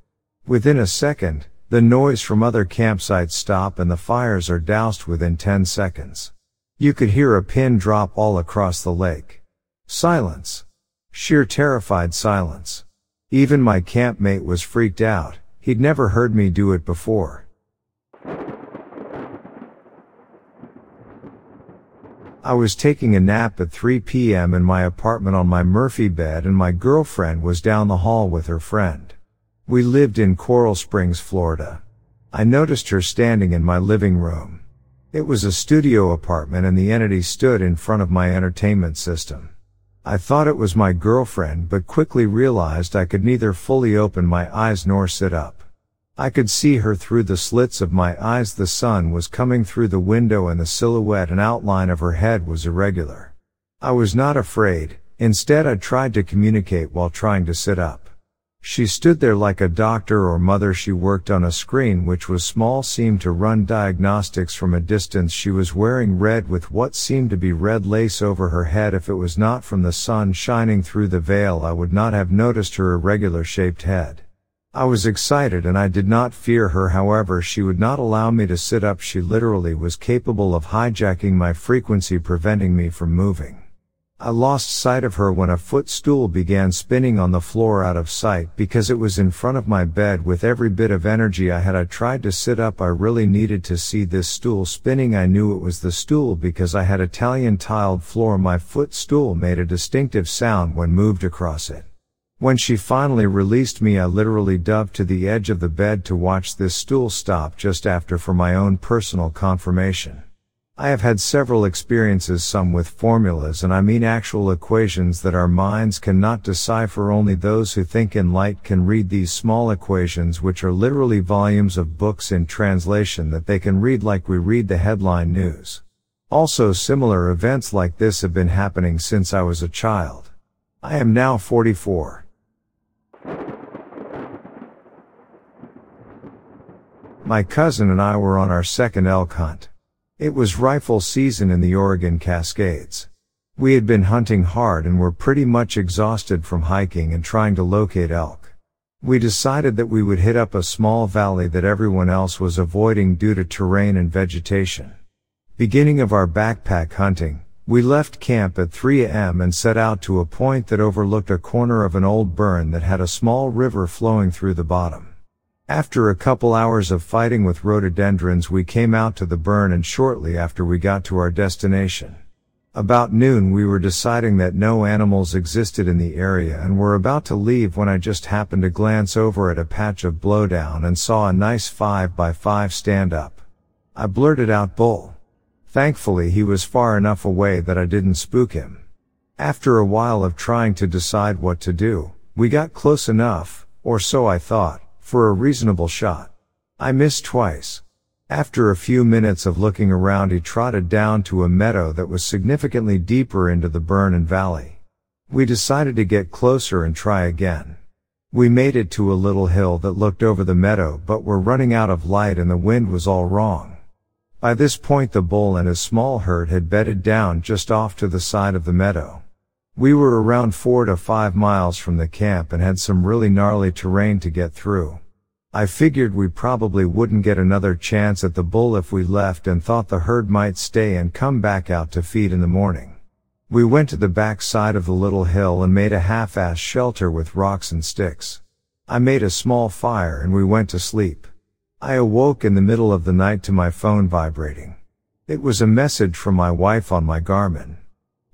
Within a second, the noise from other campsites stop and the fires are doused within 10 seconds. You could hear a pin drop all across the lake. Silence. Sheer terrified silence. Even my campmate was freaked out. He'd never heard me do it before. I was taking a nap at 3 p.m. in my apartment on my Murphy bed and my girlfriend was down the hall with her friend. We lived in Coral Springs, Florida. I noticed her standing in my living room. It was a studio apartment and the entity stood in front of my entertainment system. I thought it was my girlfriend but quickly realized I could neither fully open my eyes nor sit up. I could see her through the slits of my eyes the sun was coming through the window and the silhouette and outline of her head was irregular. I was not afraid, instead I tried to communicate while trying to sit up. She stood there like a doctor or mother. She worked on a screen which was small, seemed to run diagnostics from a distance. She was wearing red with what seemed to be red lace over her head. If it was not from the sun shining through the veil, I would not have noticed her irregular shaped head. I was excited and I did not fear her. However, she would not allow me to sit up. She literally was capable of hijacking my frequency, preventing me from moving. I lost sight of her when a footstool began spinning on the floor out of sight because it was in front of my bed with every bit of energy I had. I tried to sit up. I really needed to see this stool spinning. I knew it was the stool because I had Italian tiled floor. My footstool made a distinctive sound when moved across it. When she finally released me, I literally dove to the edge of the bed to watch this stool stop just after for my own personal confirmation. I have had several experiences, some with formulas, and I mean actual equations that our minds cannot decipher. Only those who think in light can read these small equations, which are literally volumes of books in translation that they can read like we read the headline news. Also, similar events like this have been happening since I was a child. I am now 44. My cousin and I were on our second elk hunt. It was rifle season in the Oregon Cascades. We had been hunting hard and were pretty much exhausted from hiking and trying to locate elk. We decided that we would hit up a small valley that everyone else was avoiding due to terrain and vegetation. Beginning of our backpack hunting, we left camp at 3 a.m. and set out to a point that overlooked a corner of an old burn that had a small river flowing through the bottom. After a couple hours of fighting with rhododendrons, we came out to the burn and shortly after we got to our destination. About noon we were deciding that no animals existed in the area and were about to leave when I just happened to glance over at a patch of blowdown and saw a nice 5 by 5 stand up. I blurted out bull. Thankfully he was far enough away that I didn't spook him. After a while of trying to decide what to do, we got close enough, or so I thought, for a reasonable shot. I missed twice. After a few minutes of looking around, he trotted down to a meadow that was significantly deeper into the burn and valley. We decided to get closer and try again. We made it to a little hill that looked over the meadow, but were running out of light and the wind was all wrong. By this point, the bull and his small herd had bedded down just off to the side of the meadow. We were around four to five miles from the camp and had some really gnarly terrain to get through. I figured we probably wouldn't get another chance at the bull if we left and thought the herd might stay and come back out to feed in the morning. We went to the back side of the little hill and made a half-ass shelter with rocks and sticks. I made a small fire and we went to sleep. I awoke in the middle of the night to my phone vibrating. It was a message from my wife on my Garmin.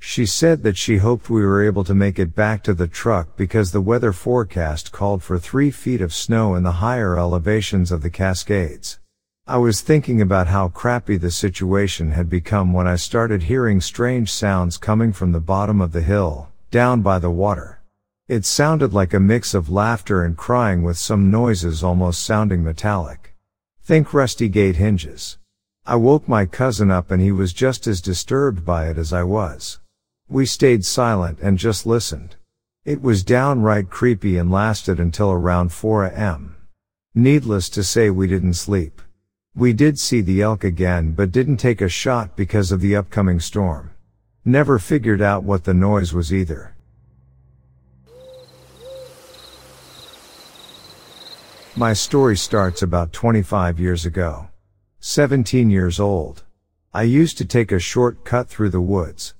She said that she hoped we were able to make it back to the truck because the weather forecast called for three feet of snow in the higher elevations of the Cascades. I was thinking about how crappy the situation had become when I started hearing strange sounds coming from the bottom of the hill, down by the water. It sounded like a mix of laughter and crying with some noises almost sounding metallic. Think rusty gate hinges. I woke my cousin up and he was just as disturbed by it as I was. We stayed silent and just listened. It was downright creepy and lasted until around 4 am. Needless to say we didn't sleep. We did see the elk again but didn't take a shot because of the upcoming storm. Never figured out what the noise was either. My story starts about 25 years ago. 17 years old. I used to take a short cut through the woods.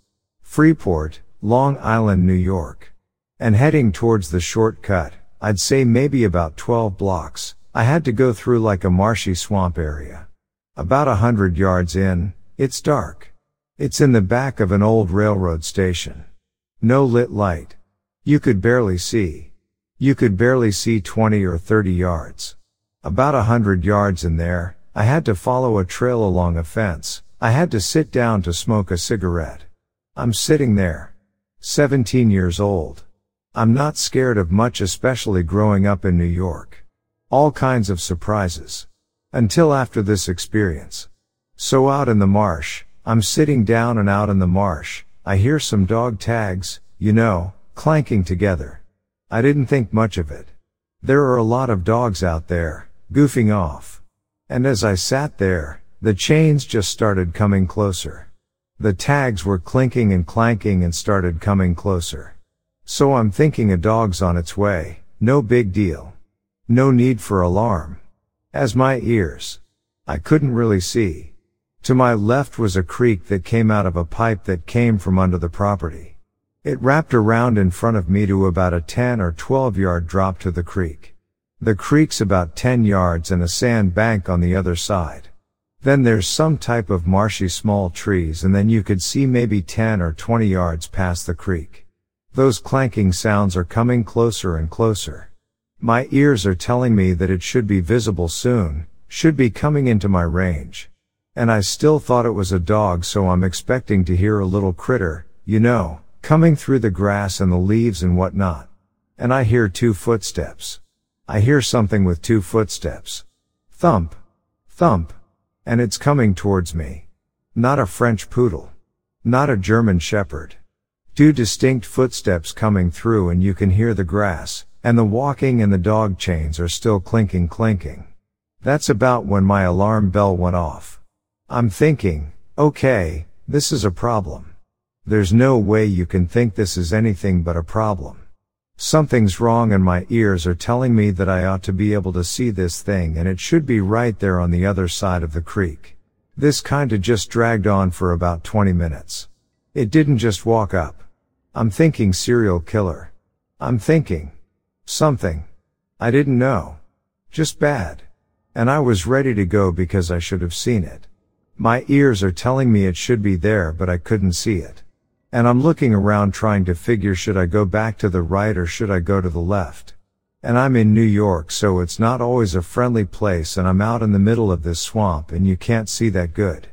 Freeport, Long Island, New York. And heading towards the shortcut, I'd say maybe about 12 blocks, I had to go through like a marshy swamp area. About a hundred yards in, it's dark. It's in the back of an old railroad station. No lit light. You could barely see. You could barely see 20 or 30 yards. About a hundred yards in there, I had to follow a trail along a fence, I had to sit down to smoke a cigarette. I'm sitting there. 17 years old. I'm not scared of much especially growing up in New York. All kinds of surprises. Until after this experience. So out in the marsh, I'm sitting down and out in the marsh, I hear some dog tags, you know, clanking together. I didn't think much of it. There are a lot of dogs out there, goofing off. And as I sat there, the chains just started coming closer. The tags were clinking and clanking and started coming closer. So I'm thinking a dog's on its way, no big deal. No need for alarm. As my ears. I couldn't really see. To my left was a creek that came out of a pipe that came from under the property. It wrapped around in front of me to about a 10 or 12 yard drop to the creek. The creek's about 10 yards and a sand bank on the other side. Then there's some type of marshy small trees and then you could see maybe 10 or 20 yards past the creek. Those clanking sounds are coming closer and closer. My ears are telling me that it should be visible soon, should be coming into my range. And I still thought it was a dog so I'm expecting to hear a little critter, you know, coming through the grass and the leaves and whatnot. And I hear two footsteps. I hear something with two footsteps. Thump. Thump. And it's coming towards me. Not a French poodle. Not a German shepherd. Two distinct footsteps coming through and you can hear the grass, and the walking and the dog chains are still clinking clinking. That's about when my alarm bell went off. I'm thinking, okay, this is a problem. There's no way you can think this is anything but a problem. Something's wrong and my ears are telling me that I ought to be able to see this thing and it should be right there on the other side of the creek. This kinda just dragged on for about 20 minutes. It didn't just walk up. I'm thinking serial killer. I'm thinking, Something. I didn't know. Just bad. And I was ready to go because I should have seen it. My ears are telling me it should be there but I couldn't see it. And I'm looking around trying to figure should I go back to the right or should I go to the left? And I'm in New York so it's not always a friendly place and I'm out in the middle of this swamp and you can't see that good.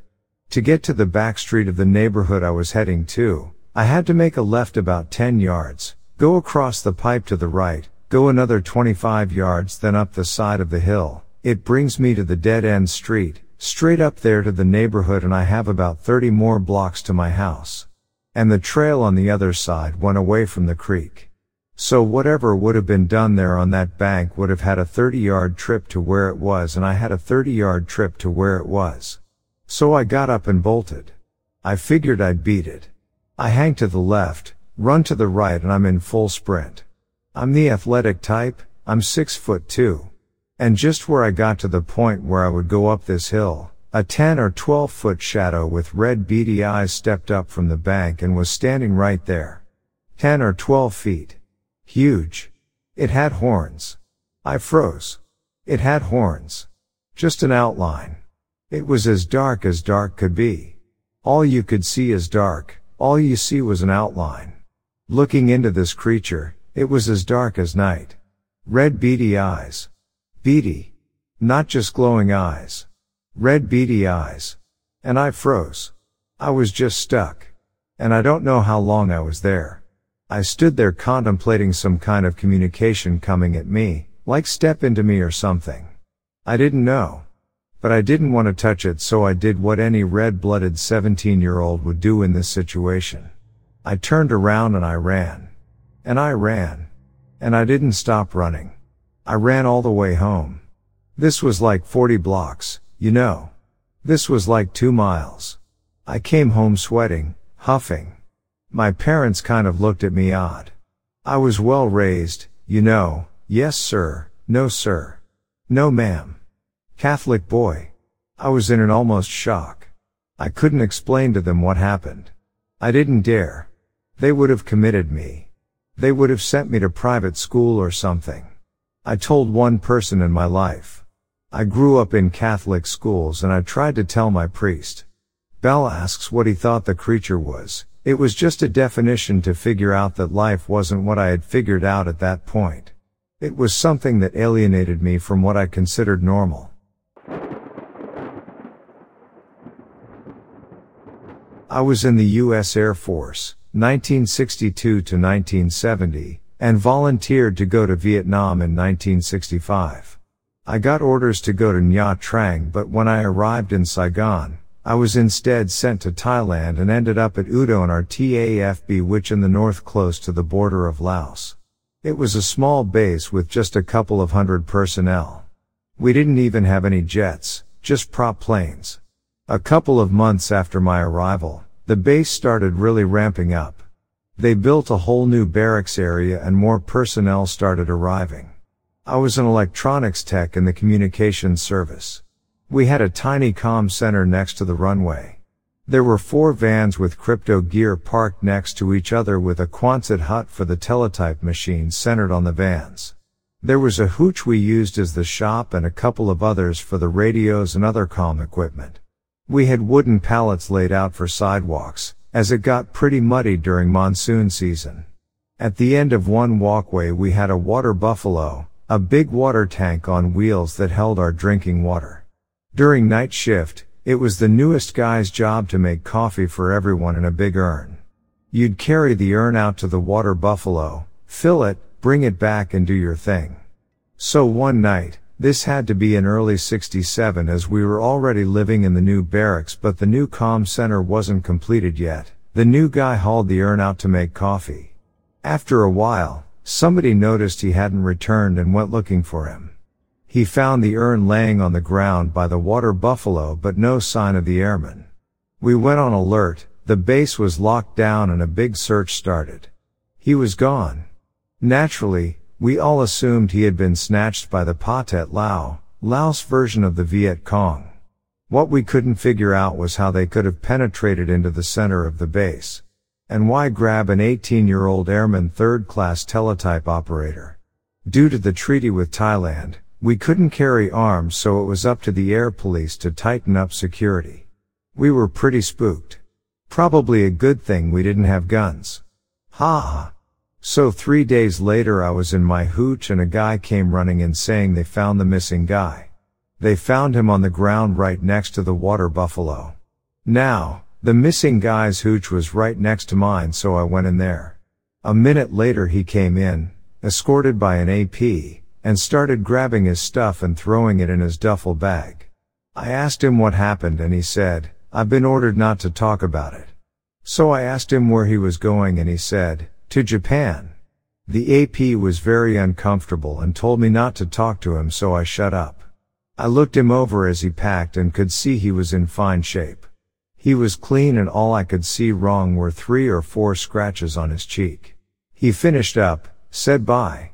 To get to the back street of the neighborhood I was heading to, I had to make a left about 10 yards, go across the pipe to the right, Go another 25 yards then up the side of the hill. It brings me to the dead end street, straight up there to the neighborhood and I have about 30 more blocks to my house. And the trail on the other side went away from the creek. So whatever would have been done there on that bank would have had a 30 yard trip to where it was and I had a 30 yard trip to where it was. So I got up and bolted. I figured I'd beat it. I hang to the left, run to the right and I'm in full sprint. I'm the athletic type, I'm six foot two. And just where I got to the point where I would go up this hill, a 10 or 12 foot shadow with red beady eyes stepped up from the bank and was standing right there. 10 or 12 feet. Huge. It had horns. I froze. It had horns. Just an outline. It was as dark as dark could be. All you could see is dark, all you see was an outline. Looking into this creature, it was as dark as night. Red beady eyes. Beady. Not just glowing eyes. Red beady eyes. And I froze. I was just stuck. And I don't know how long I was there. I stood there contemplating some kind of communication coming at me, like step into me or something. I didn't know. But I didn't want to touch it so I did what any red-blooded 17 year old would do in this situation. I turned around and I ran. And I ran. And I didn't stop running. I ran all the way home. This was like 40 blocks, you know. This was like two miles. I came home sweating, huffing. My parents kind of looked at me odd. I was well raised, you know, yes sir, no sir. No ma'am. Catholic boy. I was in an almost shock. I couldn't explain to them what happened. I didn't dare. They would have committed me. They would have sent me to private school or something. I told one person in my life. I grew up in Catholic schools and I tried to tell my priest. Bell asks what he thought the creature was. It was just a definition to figure out that life wasn't what I had figured out at that point. It was something that alienated me from what I considered normal. I was in the U.S. Air Force, 1962 to 1970, and volunteered to go to Vietnam in 1965. I got orders to go to Nha Trang but when I arrived in Saigon, I was instead sent to Thailand and ended up at Udon RTAFB which in the north close to the border of Laos. It was a small base with just a couple of hundred personnel. We didn't even have any jets, just prop planes. A couple of months after my arrival, the base started really ramping up. They built a whole new barracks area and more personnel started arriving. I was an electronics tech in the communications service. We had a tiny comm center next to the runway. There were four vans with crypto gear parked next to each other with a Quonset hut for the teletype machines centered on the vans. There was a hooch we used as the shop and a couple of others for the radios and other comm equipment. We had wooden pallets laid out for sidewalks, as it got pretty muddy during monsoon season. At the end of one walkway we had a water buffalo, a big water tank on wheels that held our drinking water. During night shift, it was the newest guy's job to make coffee for everyone in a big urn. You'd carry the urn out to the water buffalo, fill it, bring it back and do your thing. So one night, this had to be in early 67 as we were already living in the new barracks but the new comm center wasn't completed yet. The new guy hauled the urn out to make coffee. After a while, somebody noticed he hadn't returned and went looking for him. He found the urn laying on the ground by the water buffalo but no sign of the airman. We went on alert, the base was locked down and a big search started. He was gone. Naturally, we all assumed he had been snatched by the Pathet Lao, Laos version of the Viet Cong. What we couldn't figure out was how they could have penetrated into the center of the base. And why grab an 18-year-old airman third-class teletype operator? Due to the treaty with Thailand, we couldn't carry arms so it was up to the air police to tighten up security. We were pretty spooked. Probably a good thing we didn't have guns. Ha ha. So three days later I was in my hooch and a guy came running in saying they found the missing guy. They found him on the ground right next to the water buffalo. Now, the missing guy's hooch was right next to mine so I went in there. A minute later he came in, escorted by an AP, and started grabbing his stuff and throwing it in his duffel bag. I asked him what happened and he said, I've been ordered not to talk about it. So I asked him where he was going and he said, to Japan. The AP was very uncomfortable and told me not to talk to him so I shut up. I looked him over as he packed and could see he was in fine shape. He was clean and all I could see wrong were three or four scratches on his cheek. He finished up, said bye.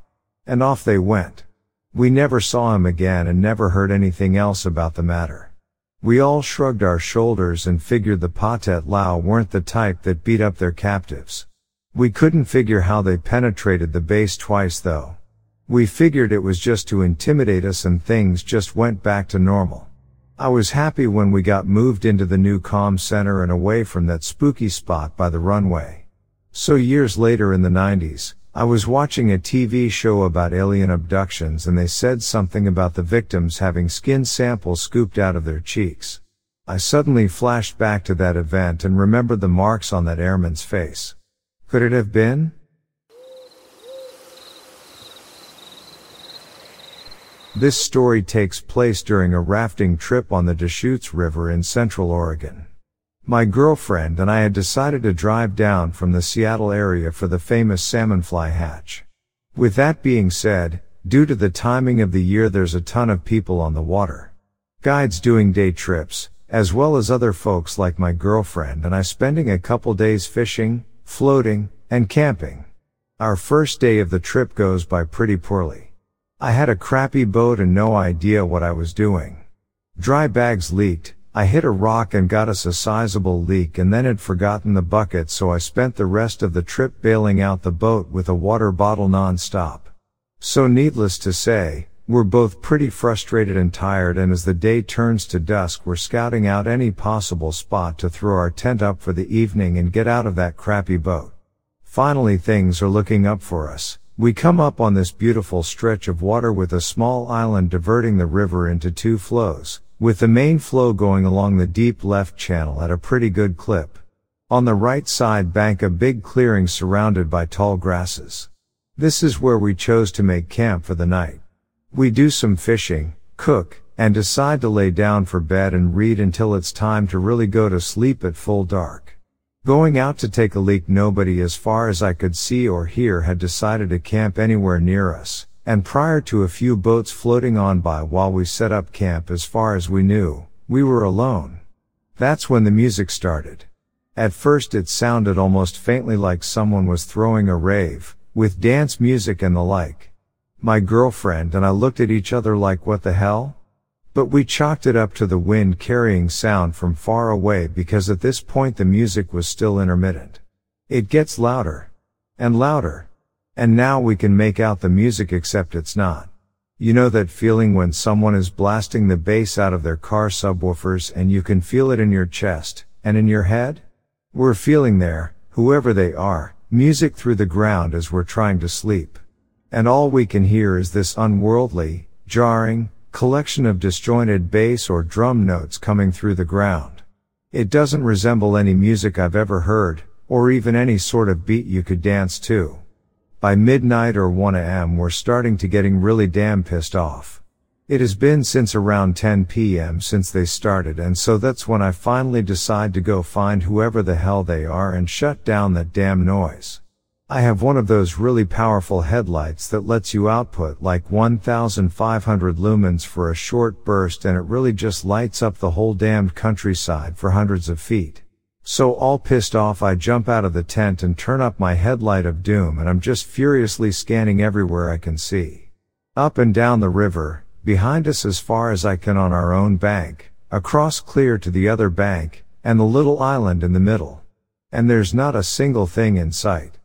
And off they went. We never saw him again and never heard anything else about the matter. We all shrugged our shoulders and figured the Pathet Lao weren't the type that beat up their captives. We couldn't figure how they penetrated the base twice though. We figured it was just to intimidate us and things just went back to normal. I was happy when we got moved into the new comm center and away from that spooky spot by the runway. So years later in the 90s, I was watching a TV show about alien abductions and they said something about the victims having skin samples scooped out of their cheeks. I suddenly flashed back to that event and remembered the marks on that airman's face. Could it have been? This story takes place during a rafting trip on the Deschutes River in Central Oregon. My girlfriend and I had decided to drive down from the Seattle area for the famous salmonfly hatch. With that being said, due to the timing of the year there's a ton of people on the water. Guides doing day trips, as well as other folks like my girlfriend and I spending a couple days fishing, floating, and camping. Our first day of the trip goes by pretty poorly. I had a crappy boat and no idea what I was doing. Dry bags leaked, I hit a rock and got us a sizable leak and then had forgotten the bucket so I spent the rest of the trip bailing out the boat with a water bottle non-stop. So needless to say, we're both pretty frustrated and tired and as the day turns to dusk we're scouting out any possible spot to throw our tent up for the evening and get out of that crappy boat. Finally things are looking up for us. We come up on this beautiful stretch of water with a small island diverting the river into two flows, with the main flow going along the deep left channel at a pretty good clip. On the right side bank a big clearing surrounded by tall grasses. This is where we chose to make camp for the night. We do some fishing, cook, and decide to lay down for bed and read until it's time to really go to sleep at full dark. Going out to take a leak nobody as far as I could see or hear had decided to camp anywhere near us, and prior to a few boats floating on by while we set up camp as far as we knew, we were alone. That's when the music started. At first it sounded almost faintly like someone was throwing a rave, with dance music and the like. My girlfriend and I looked at each other like what the hell? But we chalked it up to the wind carrying sound from far away because at this point the music was still intermittent. It gets louder. And louder. And now we can make out the music except it's not. You know that feeling when someone is blasting the bass out of their car subwoofers and you can feel it in your chest, and in your head? We're feeling there, whoever they are, music through the ground as we're trying to sleep. And all we can hear is this unworldly, jarring, collection of disjointed bass or drum notes coming through the ground. It doesn't resemble any music I've ever heard, or even any sort of beat you could dance to. By midnight or 1 am we're starting to getting really damn pissed off. It has been since around 10 p.m. since they started and so that's when I finally decide to go find whoever the hell they are and shut down that damn noise. I have one of those really powerful headlights that lets you output like 1500 lumens for a short burst and it really just lights up the whole damned countryside for hundreds of feet. So all pissed off I jump out of the tent and turn up my headlight of doom and I'm just furiously scanning everywhere I can see. Up and down the river, behind us as far as I can on our own bank, across clear to the other bank, and the little island in the middle. And there's not a single thing in sight.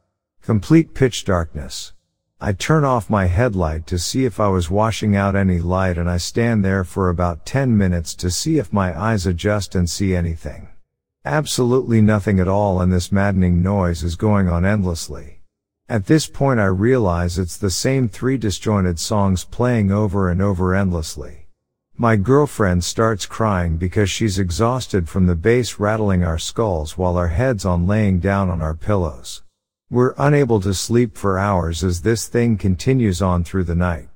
Complete pitch darkness. I turn off my headlight to see if I was washing out any light and I stand there for about 10 minutes to see if my eyes adjust and see anything. Absolutely nothing at all and this maddening noise is going on endlessly. At this point I realize it's the same three disjointed songs playing over and over endlessly. My girlfriend starts crying because she's exhausted from the bass rattling our skulls while our heads on laying down on our pillows. We're unable to sleep for hours as this thing continues on through the night.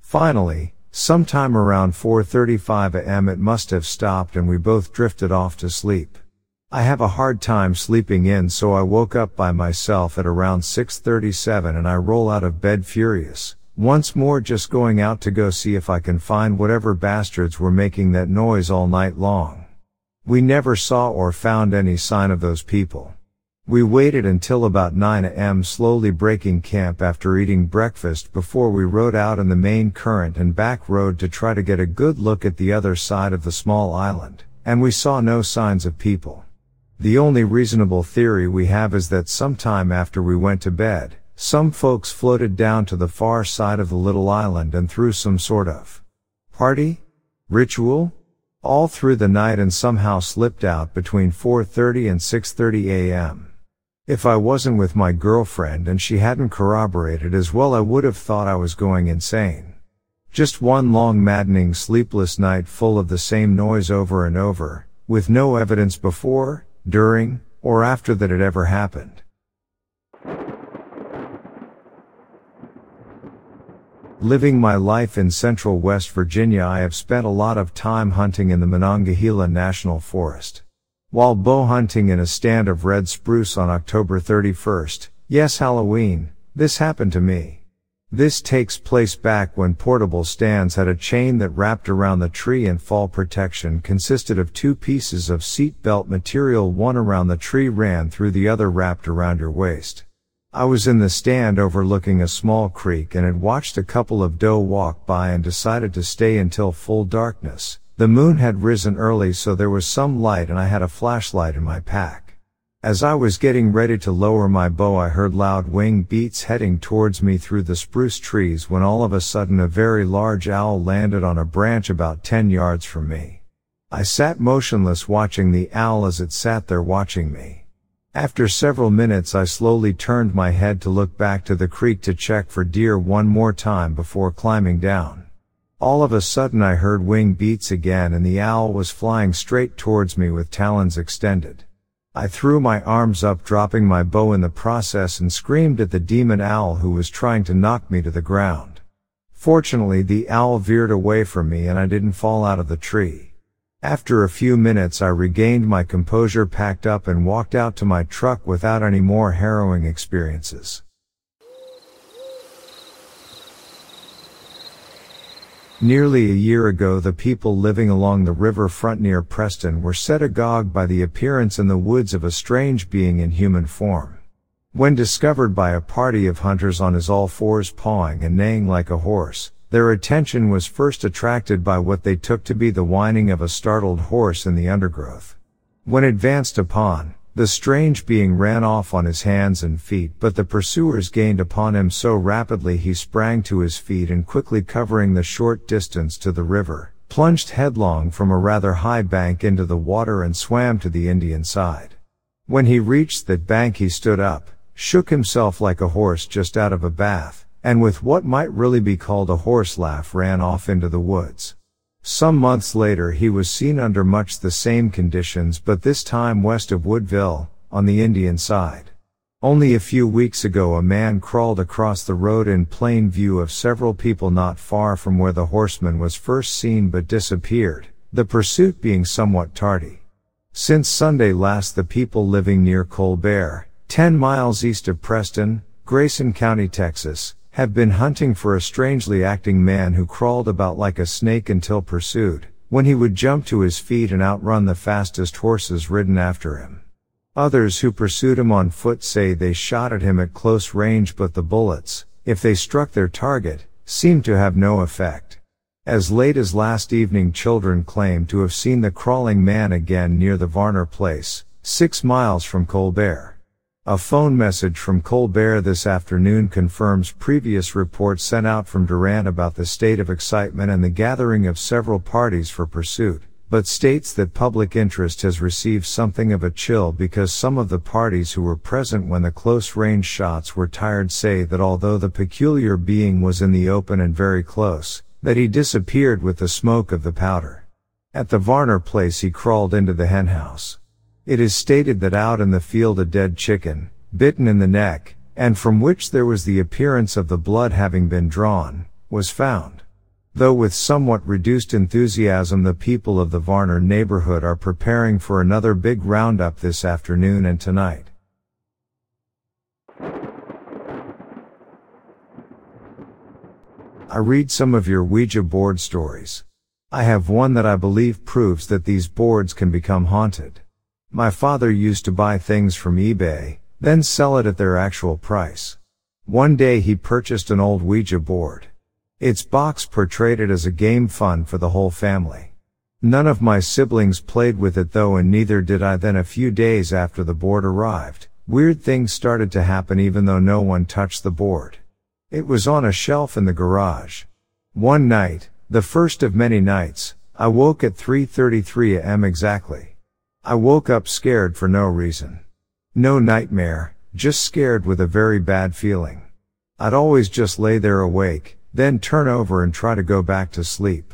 Finally, sometime around 4.35 am it must have stopped and we both drifted off to sleep. I have a hard time sleeping in so I woke up by myself at around 6.37 and I roll out of bed furious, once more just going out to go see if I can find whatever bastards were making that noise all night long. We never saw or found any sign of those people. We waited until about 9 am slowly breaking camp after eating breakfast before we rode out in the main current and back road to try to get a good look at the other side of the small island, and we saw no signs of people. The only reasonable theory we have is that sometime after we went to bed, some folks floated down to the far side of the little island and threw some sort of party? Ritual? All through the night and somehow slipped out between 4.30 and 6.30 am. If I wasn't with my girlfriend and she hadn't corroborated as well, I would have thought I was going insane. Just one long maddening sleepless night full of the same noise over and over, with no evidence before, during, or after that it ever happened. Living my life in central West Virginia, I have spent a lot of time hunting in the Monongahela National Forest. While bow hunting in a stand of red spruce on October 31st, yes Halloween, this happened to me. This takes place back when portable stands had a chain that wrapped around the tree and fall protection consisted of two pieces of seat belt material one around the tree ran through the other wrapped around your waist. I was in the stand overlooking a small creek and had watched a couple of doe walk by and decided to stay until full darkness, the moon had risen early so there was some light and I had a flashlight in my pack. As I was getting ready to lower my bow I heard loud wing beats heading towards me through the spruce trees when all of a sudden a very large owl landed on a branch about 10 yards from me. I sat motionless watching the owl as it sat there watching me. After several minutes I slowly turned my head to look back to the creek to check for deer one more time before climbing down. All of a sudden I heard wing beats again and the owl was flying straight towards me with talons extended. I threw my arms up dropping my bow in the process and screamed at the demon owl who was trying to knock me to the ground. Fortunately the owl veered away from me and I didn't fall out of the tree. After a few minutes I regained my composure packed up and walked out to my truck without any more harrowing experiences. Nearly a year ago the people living along the river front near Preston were set agog by the appearance in the woods of a strange being in human form. When discovered by a party of hunters on his all fours pawing and neighing like a horse, their attention was first attracted by what they took to be the whining of a startled horse in the undergrowth. When advanced upon, the strange being ran off on his hands and feet, but the pursuers gained upon him so rapidly he sprang to his feet and quickly covering the short distance to the river, plunged headlong from a rather high bank into the water and swam to the Indian side. When he reached that bank he stood up, shook himself like a horse just out of a bath, and with what might really be called a horse laugh ran off into the woods. Some months later he was seen under much the same conditions but this time west of Woodville, on the Indian side. Only a few weeks ago a man crawled across the road in plain view of several people not far from where the horseman was first seen but disappeared, the pursuit being somewhat tardy. Since Sunday last the people living near Colbert, 10 miles east of Preston, Grayson County, Texas, have been hunting for a strangely acting man who crawled about like a snake until pursued, when he would jump to his feet and outrun the fastest horses ridden after him. Others who pursued him on foot say they shot at him at close range but the bullets, if they struck their target, seemed to have no effect. As late as last evening children claim to have seen the crawling man again near the Varner place, six miles from Colbert. A phone message from Colbert this afternoon confirms previous reports sent out from Durant about the state of excitement and the gathering of several parties for pursuit, but states that public interest has received something of a chill because some of the parties who were present when the close range shots were tired say that although the peculiar being was in the open and very close, that he disappeared with the smoke of the powder. At the Varner place he crawled into the henhouse. It is stated that out in the field a dead chicken, bitten in the neck, and from which there was the appearance of the blood having been drawn, was found. Though with somewhat reduced enthusiasm the people of the Varner neighborhood are preparing for another big roundup this afternoon and tonight. I read some of your Ouija board stories. I have one that I believe proves that these boards can become haunted. My father used to buy things from eBay, then sell it at their actual price. One day he purchased an old Ouija board. Its box portrayed it as a game fun for the whole family. None of my siblings played with it though and neither did I then a few days after the board arrived. Weird things started to happen even though no one touched the board. It was on a shelf in the garage. One night, the first of many nights, I woke at 3.33 am exactly. I woke up scared for no reason. No nightmare, just scared with a very bad feeling. I'd always just lay there awake, then turn over and try to go back to sleep.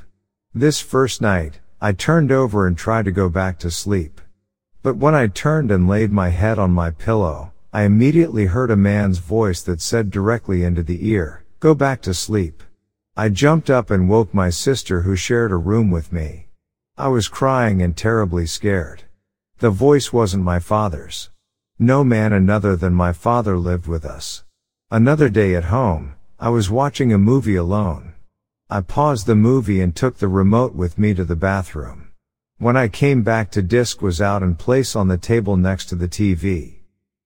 This first night, I turned over and tried to go back to sleep. But when I turned and laid my head on my pillow, I immediately heard a man's voice that said directly into the ear, go back to sleep. I jumped up and woke my sister who shared a room with me. I was crying and terribly scared. The voice wasn't my father's. No man another than my father lived with us. Another day at home, I was watching a movie alone. I paused the movie and took the remote with me to the bathroom. When I came back to disk was out in place on the table next to the TV.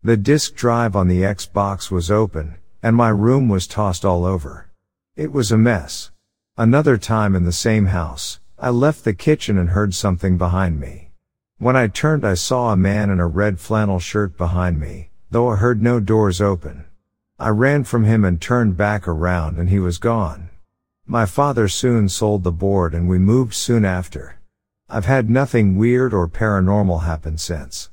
The disk drive on the Xbox was open, and my room was tossed all over. It was a mess. Another time in the same house, I left the kitchen and heard something behind me. When I turned I saw a man in a red flannel shirt behind me, though I heard no doors open. I ran from him and turned back around and he was gone. My father soon sold the board and we moved soon after. I've had nothing weird or paranormal happen since.